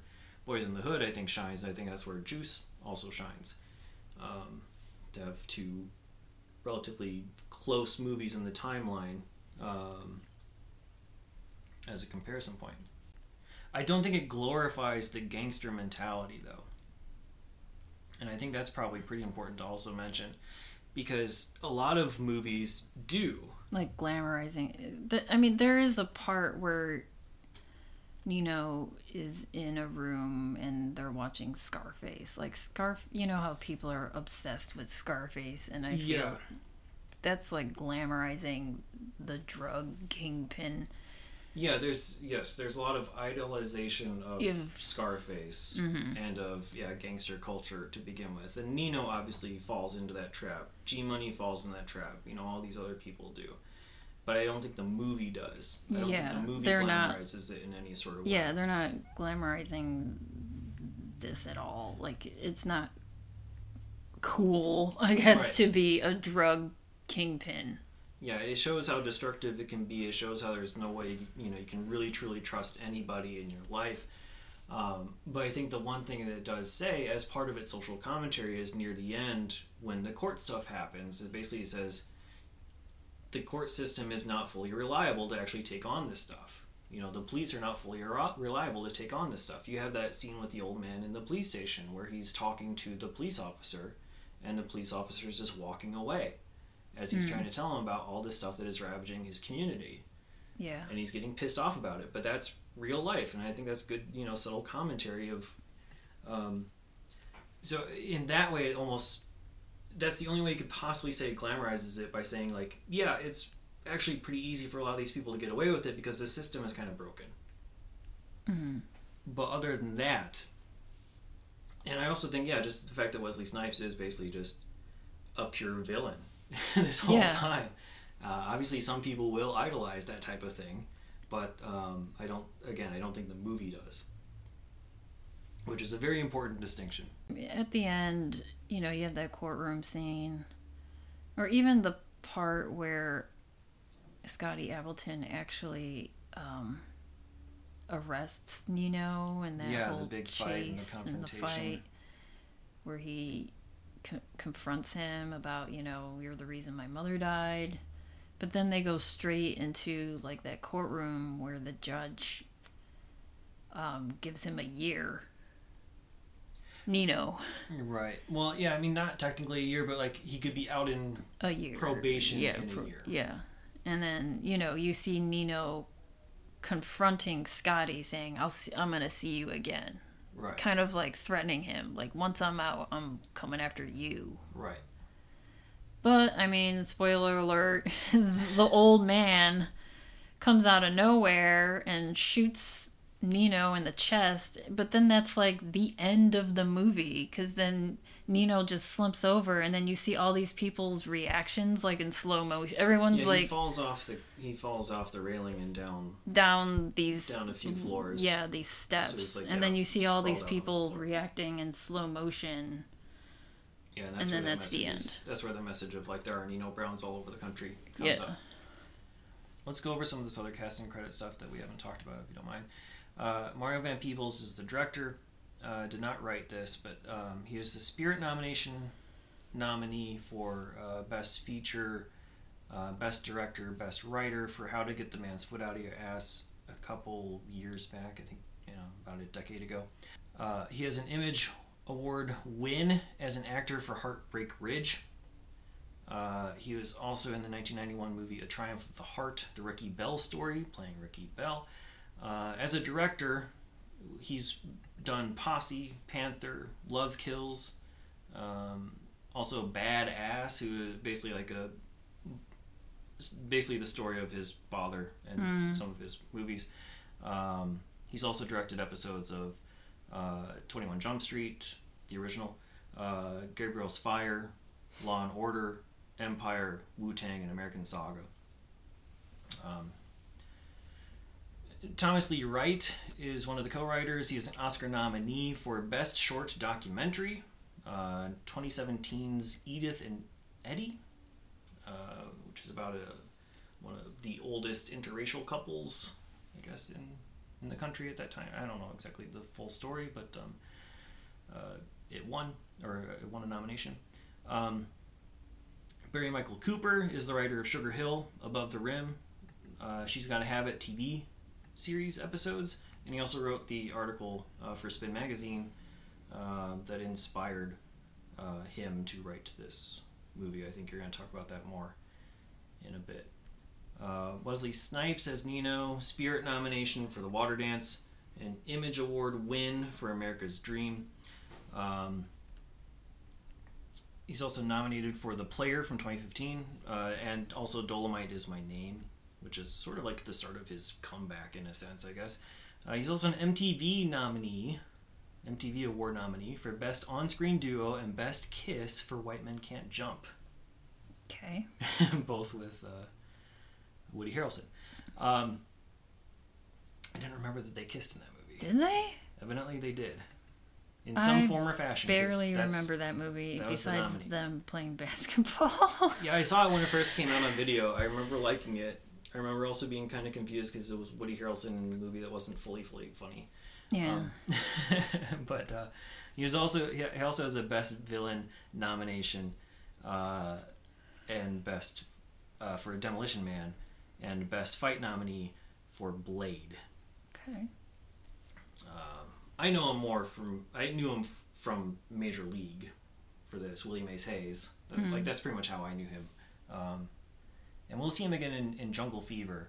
Boyz n the Hood, I think, shines. I think that's where Juice also shines. Um, to have two relatively close movies in the timeline um, as a comparison point. I don't think it glorifies the gangster mentality, though. And I think that's probably pretty important to also mention because a lot of movies do. Like glamorizing. The, I mean, there is a part where Nino is in a room and they're watching Scarface. Like Scarf, you know how people are obsessed with Scarface, and I feel Yeah. That's like glamorizing the drug kingpin. Yeah, there's yes, there's a lot of idolization of Yeah. Scarface Mhm. and of yeah gangster culture to begin with, and Nino obviously falls into that trap. G Money falls in that trap. You know, all these other people do, but I don't think the movie does. I don't Yeah, think the movie they're not- glamorizes it in any sort of way. Yeah, they're not glamorizing this at all. Like it's not cool, I guess, Right. to be a drug kingpin. Yeah, it shows how destructive it can be. It shows how there's no way you know you can really truly trust anybody in your life. Um, but I think the one thing that it does say, as part of its social commentary, is near the end when the court stuff happens. It basically says the court system is not fully reliable to actually take on this stuff. You know, the police are not fully reliable to take on this stuff. You have that scene with the old man in the police station where he's talking to the police officer, and the police officer is just walking away as he's Mm. trying to tell him about all this stuff that is ravaging his community Yeah. and he's getting pissed off about it but that's real life and i think that's good you know subtle commentary of um, so in that way it almost that's the only way you could possibly say it glamorizes it by saying like yeah it's actually pretty easy for a lot of these people to get away with it because the system is kind of broken hmm but other than that and i also think yeah just the fact that wesley snipes is basically just a pure villain this whole Yeah. time. Uh, obviously some people will idolize that type of thing but um, i don't again i don't think the movie does. Which is a very important distinction. At the end, you know, you have that courtroom scene, or even the part where Scotty Appleton actually um, arrests Nino and that Yeah, the whole big chase fight and the and the fight where he co- confronts him about, you know, you're the reason my mother died. But then they go straight into like that courtroom where the judge um, gives him a year. Nino, right well yeah i mean not technically a year but like he could be out in a year Probation yeah, in a year. Yeah, and then you know you see Nino confronting Scotty, saying, "I'll see, I'm gonna see you again." Right. kind of like threatening him. Like once I'm out, I'm coming after you. Right. But I mean, spoiler alert, the old man comes out of nowhere and shoots Nino in the chest. But then that's like the end of the movie because then Nino just slumps over and then you see all these people's reactions like in slow motion. Everyone's Yeah, he like falls off the he falls off the railing and down down these down a few floors. yeah these steps it's like and then you see all these on the people reacting in slow motion Yeah, and, And that's then where that's the message is- That's where the message of like there are Nino Browns all over the country comes Yeah. up. Let's go over some of this other casting credit stuff that we haven't talked about, if you don't mind. Uh, Mario Van Peebles is the director. Uh, did not write this, but um, he was the Spirit nomination nominee for uh, Best Feature, uh, Best Director, Best Writer for How to Get the Man's Foot Out of Your Ass a couple years back. I think you know about a decade ago. Uh, he has an Image Award win as an actor for Heartbreak Ridge. Uh, he was also in the 1991 movie A Triumph of the Heart, the Ricky Bell story, playing Ricky Bell. Uh, as a director, he's done Posse, Panther, Love Kills, um, also Badass, who is basically like a basically the story of his father and some of his movies. Um, he's also directed episodes of uh, 21 Jump Street, the original, uh, Gabriel's Fire, Law and Order, Empire, Wu Tang, and American Saga. Um, Thomas Lee Wright is one of the co-writers. He is an Oscar nominee for Best Short Documentary, uh, 2017's Edith and Eddie, uh, which is about a one of the oldest interracial couples, I guess, in in the country at that time. I don't know exactly the full story, but um, uh, it won or it won a nomination. Um, Barry Michael Cooper is the writer of Sugar Hill, Above the Rim. Uh, She's Got a Habit TV series episodes, and he also wrote the article uh, for Spin Magazine uh, that inspired uh, him to write this movie. I think you're going to talk about that more in a bit. Uh, Wesley Snipes as Nino, Spirit nomination for The Water Dance, an Image Award win for America's Dream. Um, he's also nominated for The Player from 2015, uh, and also Dolomite is My Name, which is sort of like the start of his comeback in a sense, I guess. Uh, he's also an MTV nominee, MTV Award nominee for Best On Screen Duo and Best Kiss for White Men Can't Jump, okay both with uh, Woody Harrelson. Um, I didn't remember that they kissed in that movie. did they Evidently, they did. In some I form or fashion. barely remember that movie that was the besides them playing basketball Yeah, I saw it when it first came out on video. I remember liking it. I remember also being kind of confused because it was Woody Harrelson in a movie that wasn't fully, fully funny. yeah Um, but uh, he was also he also has a best villain nomination, uh, and best uh, for Demolition Man, and best fight nominee for Blade. okay Um, I know him more from I knew him from Major League for this Willie Mays Hayes. That- Like that's pretty much how I knew him. Um, and we'll see him again in, in Jungle Fever,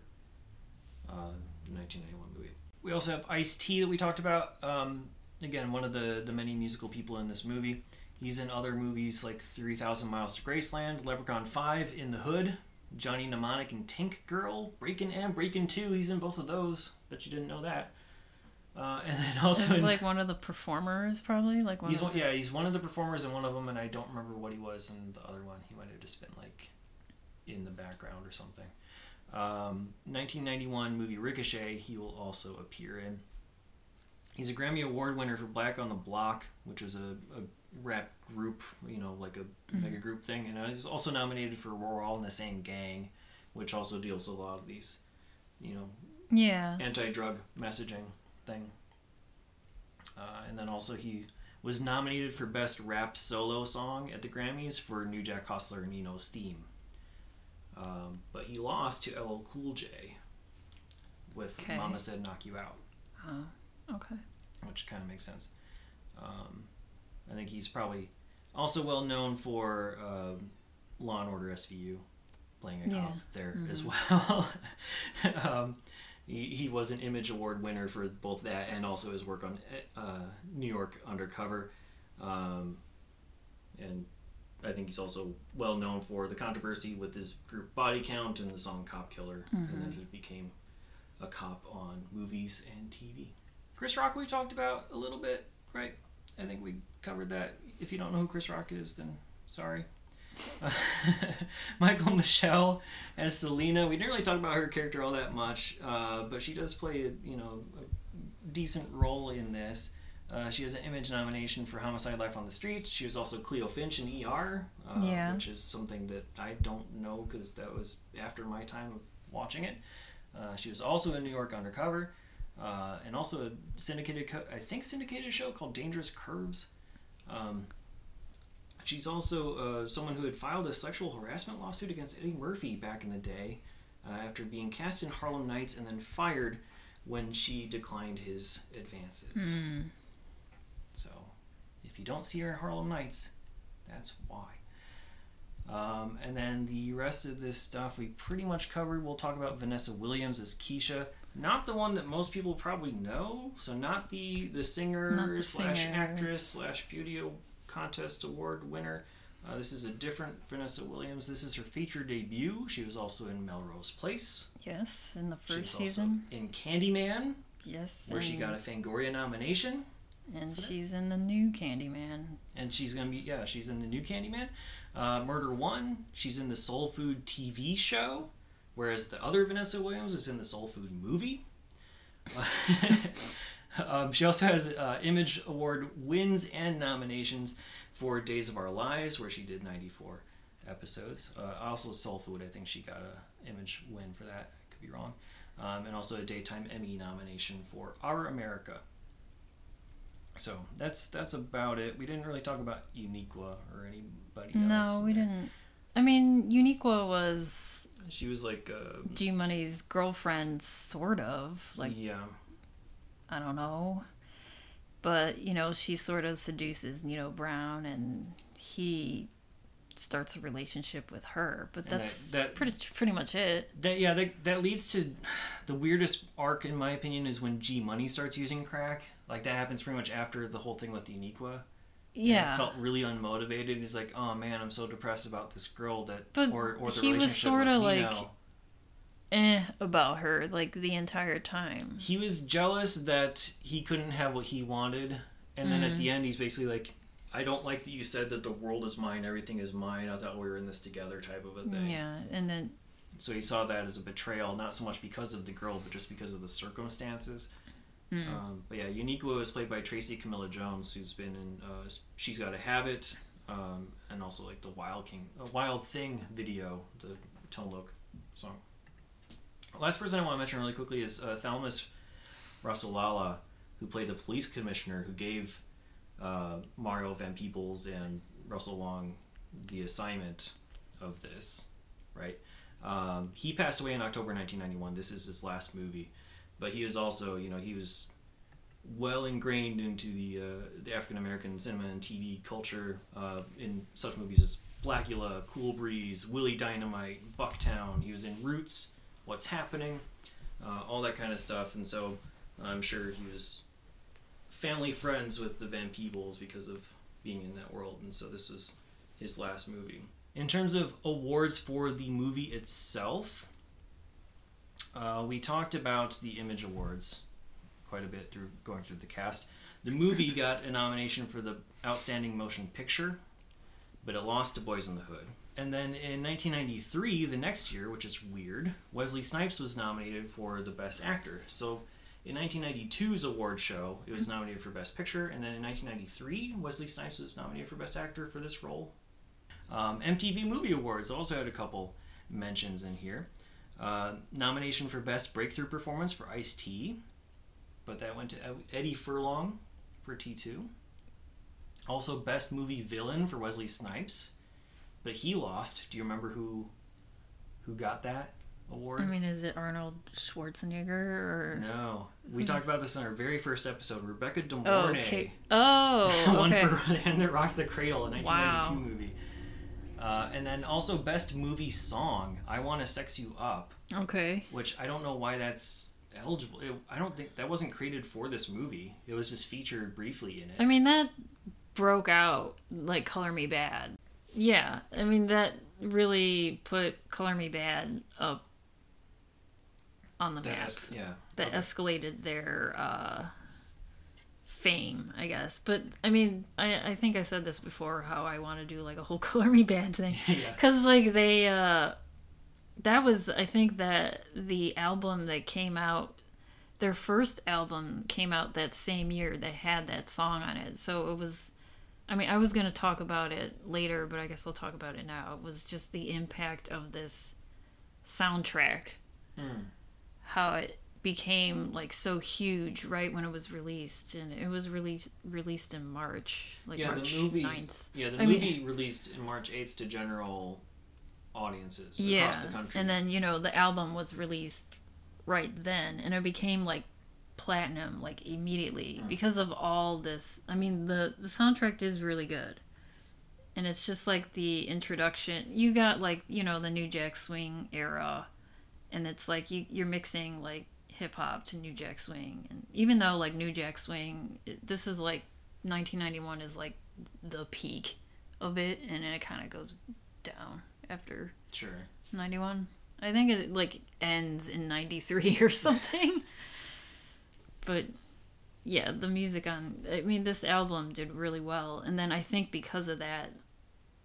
uh, 1991 movie. We also have Ice T that we talked about. Um, again, one of the the many musical people in this movie. He's in other movies like 3,000 Miles to Graceland, Leprechaun 5, In the Hood, Johnny Mnemonic and Tank Girl, Breakin' and Breakin' 2. He's in both of those. Bet you didn't know that. Uh, and then also He's like one of the performers, probably like one. he's of one, yeah he's one of the performers in one of them, and I don't remember what he was in the other one. He might have just been like in the background or something. Um, 1991 movie Ricochet. He will also appear in. He's a Grammy Award winner for Back on the Block, which was a, a rap group, you know, like a mega group thing. And uh, he's also nominated for We're All in the Same Gang, which also deals a lot of these, you know, Yeah. anti-drug messaging thing. Uh, and then also he was nominated for best rap solo song at the Grammys for New Jack Hustler and Nino's theme. Um, but he lost to LL Cool J with Okay. "Mama Said Knock You Out," Oh, okay. which kind of makes sense. Um, I think he's probably also well known for uh, Law and Order SVU, playing a cop Yeah. there as well. um, he, he was an Image Award winner for both that and also his work on uh, New York Undercover. Um, and I think he's also well known for the controversy with his group Body Count and the song Cop Killer. And then he became a cop on movies and TV. Chris Rock, we talked about a little bit, right? I think we covered that. If you don't know who Chris Rock is, then sorry. Michael Michelle as Selena. We didn't really talk about her character all that much, uh, but she does play a you know a decent role in this. Uh, she has an image nomination for Homicide: Life on the Streets. She was also Cleo Finch in ER, uh, Yeah. which is something that I don't know because that was after my time of watching it. Uh, she was also in New York Undercover, uh, and also a syndicated, co- I think, syndicated show called Dangerous Curves. Um, she's also uh, someone who had filed a sexual harassment lawsuit against Eddie Murphy back in the day uh, after being cast in Harlem Nights and then fired when she declined his advances. So, if you don't see her in Harlem Nights, that's why. Um, and then the rest of this stuff we pretty much covered. We'll talk about Vanessa Williams as Keisha, not the one that most people probably know. So not the the singer the slash singer. actress slash beauty contest award winner. Uh, this is a different Vanessa Williams. This is her feature debut. She was also in Melrose Place. Yes, in the first season. in Candyman, Yes. where she got a Fangoria nomination. And she's in the new Candyman. and she's gonna be yeah she's in the new candyman. Uh, murder one she's in the soul food tv show whereas the other vanessa williams is in the soul food movie. Um, she also has uh, image award wins and nominations for days of our lives where she did 94 episodes. Uh, also soul food i think she got a image win for that i could be wrong. Um, and also a daytime emmy nomination for our america so that's that's about it. We didn't really talk about Uniqua or anybody else. No, we didn't. I mean, Uniqua was She was like, uh, G Money's girlfriend, sort of. Like, yeah, I don't know. But, you know, she sort of seduces Nino Brown and he starts a relationship with her. But And that- that's that- pretty pretty much it. that yeah that that leads to the weirdest arc in my opinion is when G Money starts using crack. Like that happens pretty much after the whole thing with Uniqua. And Yeah. it felt really unmotivated. He's like, oh man, I'm so depressed about this girl that, But or or the he was relationship sorta with like- eh about her like the entire time. he was jealous that he couldn't have what he wanted and then Mm. at the end he's basically like i don't like that you said that the world is mine everything is mine. I thought we were in this together type of a thing. Yeah, and then so he saw that as a betrayal not so much because of the girl but just because of the circumstances. Mm. um, but yeah uniqua was played by tracy camilla johns who's been in uh, she's got a habit um, and also like the wild king a wild thing video the tone loc song. Last person i want to mention really quickly is uh, thalmus rasulala who played the police commissioner who gave uh, mario van peebles and russell wong the assignment of this right? Um, he passed away in october 1991 this is his last movie. But he was also you know he was well ingrained into the uh, the African American cinema and TV culture uh, in such movies as Blacula, Cool Breeze, Willie Dynamite, Bucktown. He was in Roots, What's Happening, uh, all that kind of stuff, and so I'm sure he was family friends with the Van Peebles because of being in that world, and so this was his last movie. In terms of awards for the movie itself, uh, we talked about the Image Awards quite a bit through going through the cast. The movie got a nomination for the Outstanding Motion Picture, but it lost to Boyz n the Hood. And then in 1993, the next year, which is weird, Wesley Snipes was nominated for the Best Actor. So in 1992's award show, it was nominated for Best Picture, and then in 1993, Wesley Snipes was nominated for Best Actor for this role. Um, MTV Movie Awards also had a couple mentions in here. Uh, nomination for Best Breakthrough Performance for Ice T, but that went to Eddie Furlong for T2. Also, Best Movie Villain for Wesley Snipes, but he lost. Do you remember who who got that award? I mean, is it Arnold Schwarzenegger or no, we Who's- talked about this in our very first episode. Rebecca De Oh, Mornay okay. Oh, won okay. for Hand That Rocks the Cradle, a 1992 Wow. movie. Uh, and then also Best Movie Song, I Want to Sex You Up, Okay. which I don't know why that's eligible. It, I don't think that wasn't created for this movie. It was just featured briefly in it. I mean, that broke out like Color Me Badd. Yeah, I mean, that really put Color Me Badd up on the that map. es- yeah. that Okay. escalated their uh, fame, I guess. But I mean, I, I think I said this before how I want to do like a whole Color Me Badd thing. Yeah. Because, like, they, uh, that was, I think that the album that came out, their first album came out that same year that had that song on it. So it was, I mean, I was going to talk about it later, but I guess I'll talk about it now. It was just the impact of this soundtrack Hmm. How it became like so huge right when it was released and it was released released in March like Yeah, March the movie. 9th Yeah, the I mean- movie released in March eighth to general audiences yeah across the country. and then you know the album was released right then and it became like platinum like immediately Hmm. because of all this I mean the the soundtrack is really good and it's just like the introduction you got like you know the new jack swing era and it's like you, you're mixing like hip hop to new jack swing and even though like new jack swing it, this is like 1991 is like the peak of it and then it kind of goes down after sure. 91 i think it like ends in 93 or something but yeah the music on i mean this album did really well and then i think because of that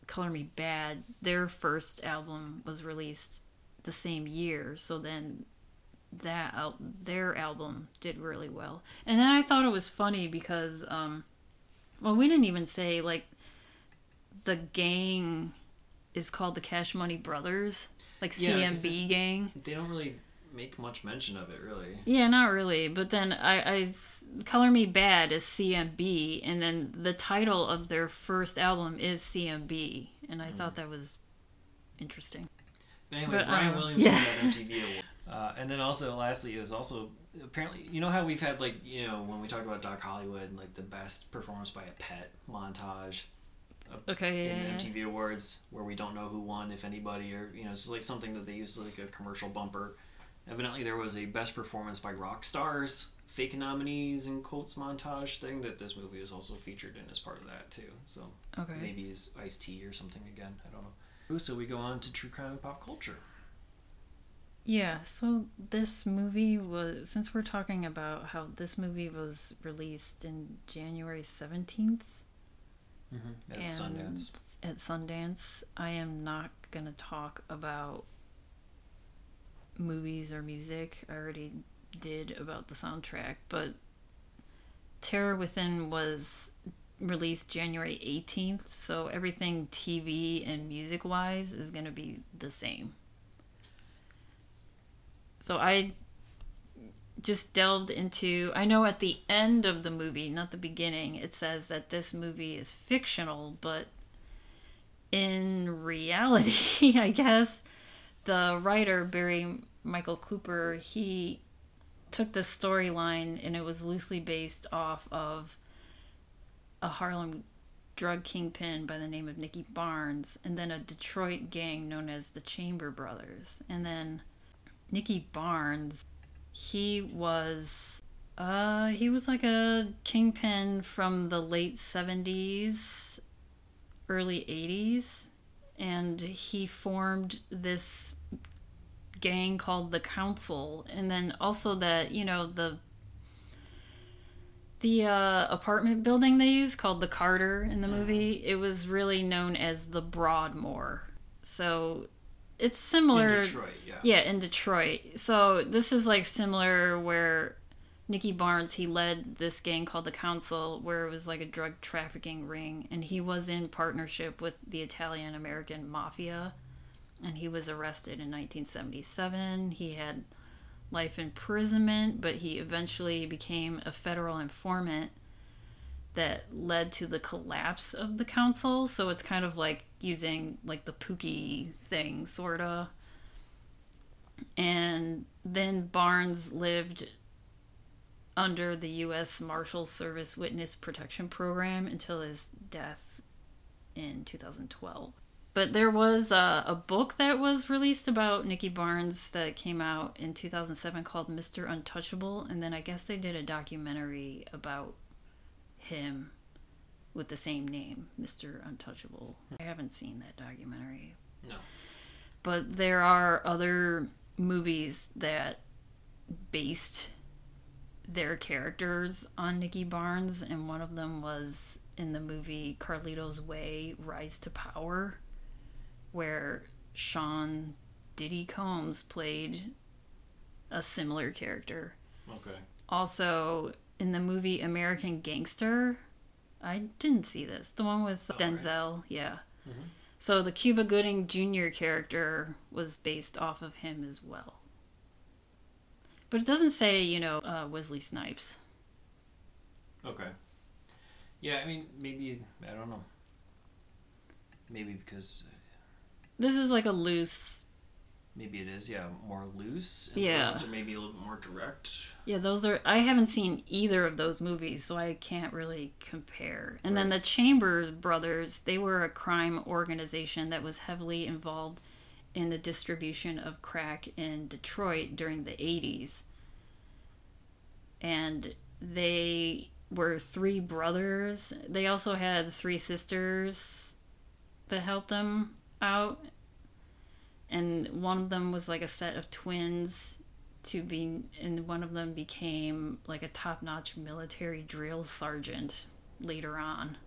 color me badd their first album was released the same year so then that their album did really well and then i thought it was funny because um well we didn't even say like the gang is called the cash money brothers like Yeah, cmb gang They don't really make much mention of it, really. yeah, not really. But then I, I Color Me Badd is CMB, and then the title of their first album is CMB, and I thought that was interesting. Anyway, But, Brian uh, Williams yeah. won that MTV award. Uh, and then also, lastly, it was also apparently you know how we've had like you know when we talk about Doc Hollywood and like the best performance by a pet montage Okay, in yeah, the yeah. MTV Awards where we don't know who won if anybody or you know it's like something that they use like a commercial bumper. Evidently, there was a best performance by rock stars fake nominees and quotes montage thing that this movie is also featured in as part of that too. So okay. maybe is Ice T or something again. I don't know. So we go on to true crime and pop culture. Yeah, so this movie was since we're talking about how this movie was released in January 17th Mm-hmm. At and Sundance. at Sundance, I am not going to talk about movies or music. I already did about the soundtrack, but Terror Within was released January 18th, so everything TV and music wise is going to be the same. So I just delved into I know at the end of the movie, not the beginning, it says that this movie is fictional, but in reality, I guess the writer Barry Michael Cooper, he took the storyline and it was loosely based off of a Harlem drug kingpin by the name of Nicky Barnes and then a Detroit gang known as the Chambers Brothers. And then Nicky Barnes, he was uh he was like a kingpin from the late 70s, early 80s and he formed this gang called the Council and then also that, you know, the the uh, apartment building they use called the Carter in the movie, it was really known as the Broadmoor. So it's similar In Detroit, yeah. yeah, in Detroit. So this is like similar where Nicky Barnes he led this gang called the Council, where it was like a drug trafficking ring, and he was in partnership with the Italian American mafia, and he was arrested in 1977. He had life imprisonment, but he eventually became a federal informant that led to the collapse of the council. So it's kind of like using like the Pookie thing, sorta. And then Barnes lived under the U.S. Marshal Service Witness Protection Program until his death in 2012. But there was a, a book that was released about Nicky Barnes that came out in 2007 called Mr. Untouchable. And then I guess they did a documentary about him with the same name, Mr. Untouchable. I haven't seen that documentary. No. But there are other movies that based their characters on Nicky Barnes, and one of them was in the movie Carlito's Way Rise to Power, where Sean Diddy Combs played a similar character. Okay. Also, in the movie American Gangster, I didn't see this. The one with Oh, right. Denzel, yeah. Mhm. So the Cuba Gooding Jr. character was based off of him as well. But it doesn't say, you know, uh, Wesley Snipes. Okay. Yeah, I mean, maybe I don't know. Maybe because This is like a loose. maybe it is, yeah, more loose. Yeah. Or maybe a little bit more direct. Yeah, those are. I haven't seen either of those movies, so I can't really compare. And then the Chambers brothers, they were a crime organization that was heavily involved in the distribution of crack in Detroit during the 80s. And they were three brothers. They also had three sisters that helped them out. And one of them was like a set of twins to be and one of them became like a top-notch military drill sergeant later on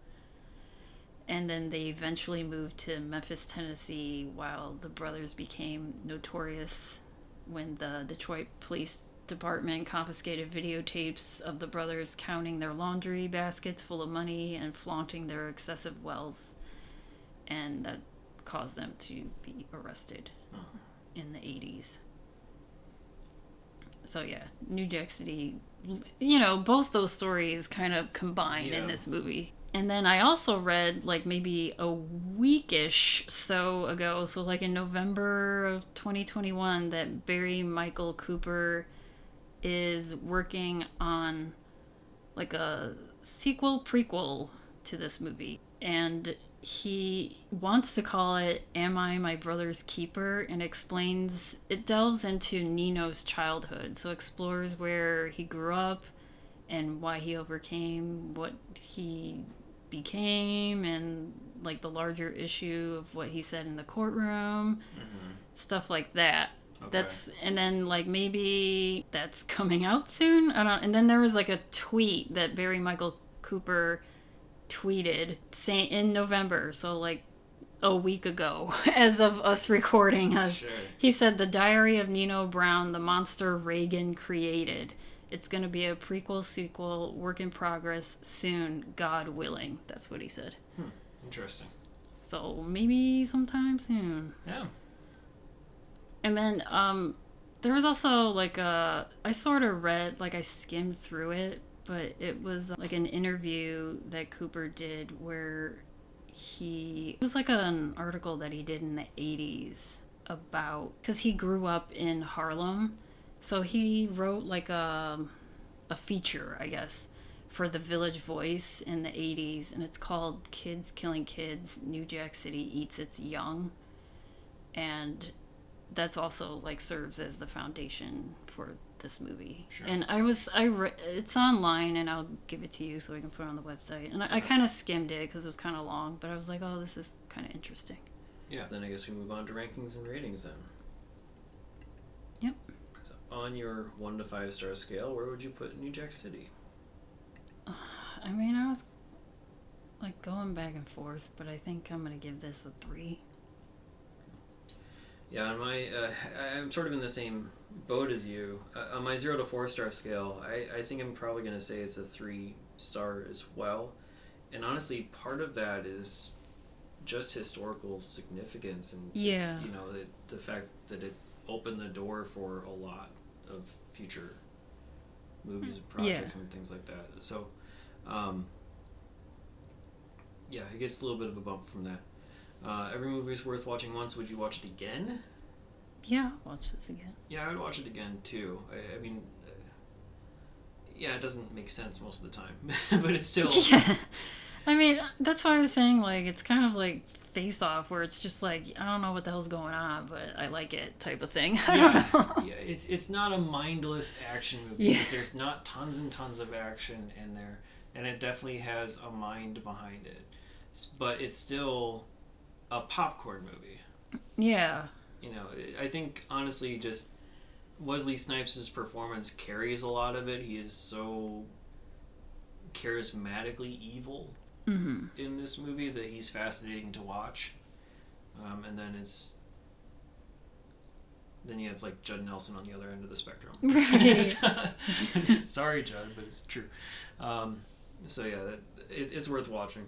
and then they eventually moved to Memphis, Tennessee while the brothers became notorious when the Detroit Police Department confiscated videotapes of the brothers counting their laundry baskets full of money and flaunting their excessive wealth and that caused them to be arrested Oh. in the 80s so yeah, New Jack City, you know, both those stories kind of combine in this movie. And then I also read like maybe a weekish so ago, so like in November of 2021 that Barry Michael Cooper is working on like a sequel prequel to this movie and he wants to call it Am I My Brother's Keeper and explains it delves into Nino's childhood, so explores where he grew up and why he overcame what he became and like the larger issue of what he said in the courtroom, mm-hmm. stuff like that. Okay. That's and then like maybe that's coming out soon. I don't. And then there was like a tweet that Barry Michael Cooper tweeted saying in November, so like a week ago, as of us recording us. Sure. He said the Diary of Nino Brown, the monster Reagan created. It's going to be a prequel, sequel, work in progress soon, God willing. That's what he said. Hmm. Interesting. So maybe sometime soon. Yeah. And then um there was also like a I sort of read like I skimmed through it, but it was uh, like an interview that Cooper did where he it was like an article that he did in the 80s about cuz he grew up in Harlem. So he wrote like a a feature, I guess, for the Village Voice in the 80s and it's called Kids Killing Kids: New Jack City Eats Its Young. And that's also like serves as the foundation for this movie. Sure. And I was I re- it's online and I'll give it to you so we can put it on the website. And I, I kind of skimmed it because it was kind of long, but I was like, oh, this is kind of interesting. Yeah. Then I guess we move on to rankings and ratings then. Yep. So on your one to five star scale, where would you put New Jack City? I mean, I was like going back and forth, but I think I'm gonna give this a three. Yeah, on my, uh, I'm sort of in the same boat as you. Uh, on my zero to four star scale, I, I think I'm probably going to say it's a three star as well. And honestly, part of that is just historical significance and Yeah. you know the, the fact that it opened the door for a lot of future movies and Yeah. projects and things like that. So, um, yeah, it gets a little bit of a bump from that. Uh, every movie is worth watching once. Would you watch it again? Yeah, I'll watch this again. Yeah, I would watch it again too. I, I mean, uh, yeah, it doesn't make sense most of the time, but it's still Yeah. I mean, that's why I was saying like it's kind of like Face Off, where it's just like I don't know what the hell's going on, but I like it type of thing. I yeah, yeah, it's it's not a mindless action movie. Yeah. because There's not tons and tons of action in there, and it definitely has a mind behind it. But it's still a popcorn movie. Yeah. You know, I think honestly, just Wesley Snipes' performance carries a lot of it. He is so charismatically evil hmm in this movie that he's fascinating to watch. Um, and then it's then you have like Judd Nelson on the other end of the spectrum. Right. Sorry, Judd, but it's true. Um, so yeah, it, it's worth watching.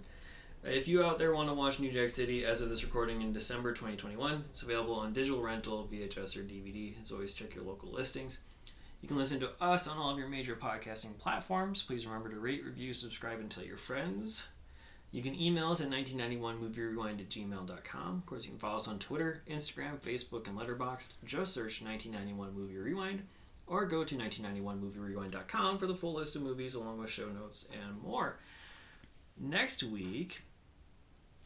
If you out there want to watch New Jack City as of this recording in December 2021, it's available on digital rental, VHS, or DVD. As always, check your local listings. You can listen to us on all of your major podcasting platforms. Please remember to rate, review, subscribe, and tell your friends. You can email us at 1991movierewind at gmail.com. Of course, you can follow us on Twitter, Instagram, Facebook, and Letterboxd. Just search 1991 Movie Rewind or go to 1991movierewind.com for the full list of movies along with show notes and more. Next week,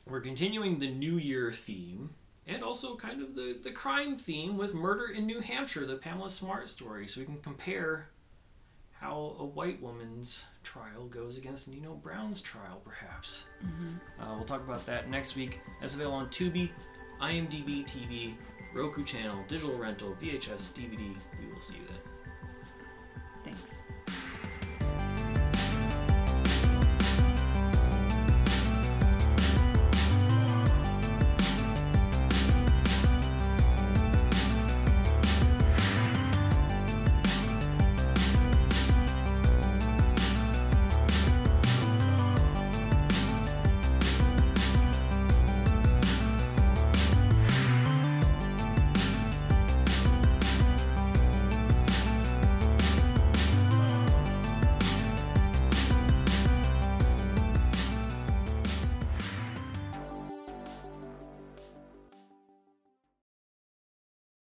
we're continuing the New Year theme and also kind of the, the crime theme with Murder in New Hampshire, the Pamela Smart story, so we can compare how a white woman's trial goes against Nino Brown's trial, perhaps. Uh, we'll talk about that next week. That's available on Tubi, IMDb TV, Roku channel, digital rental, VHS, DVD. We will see you then.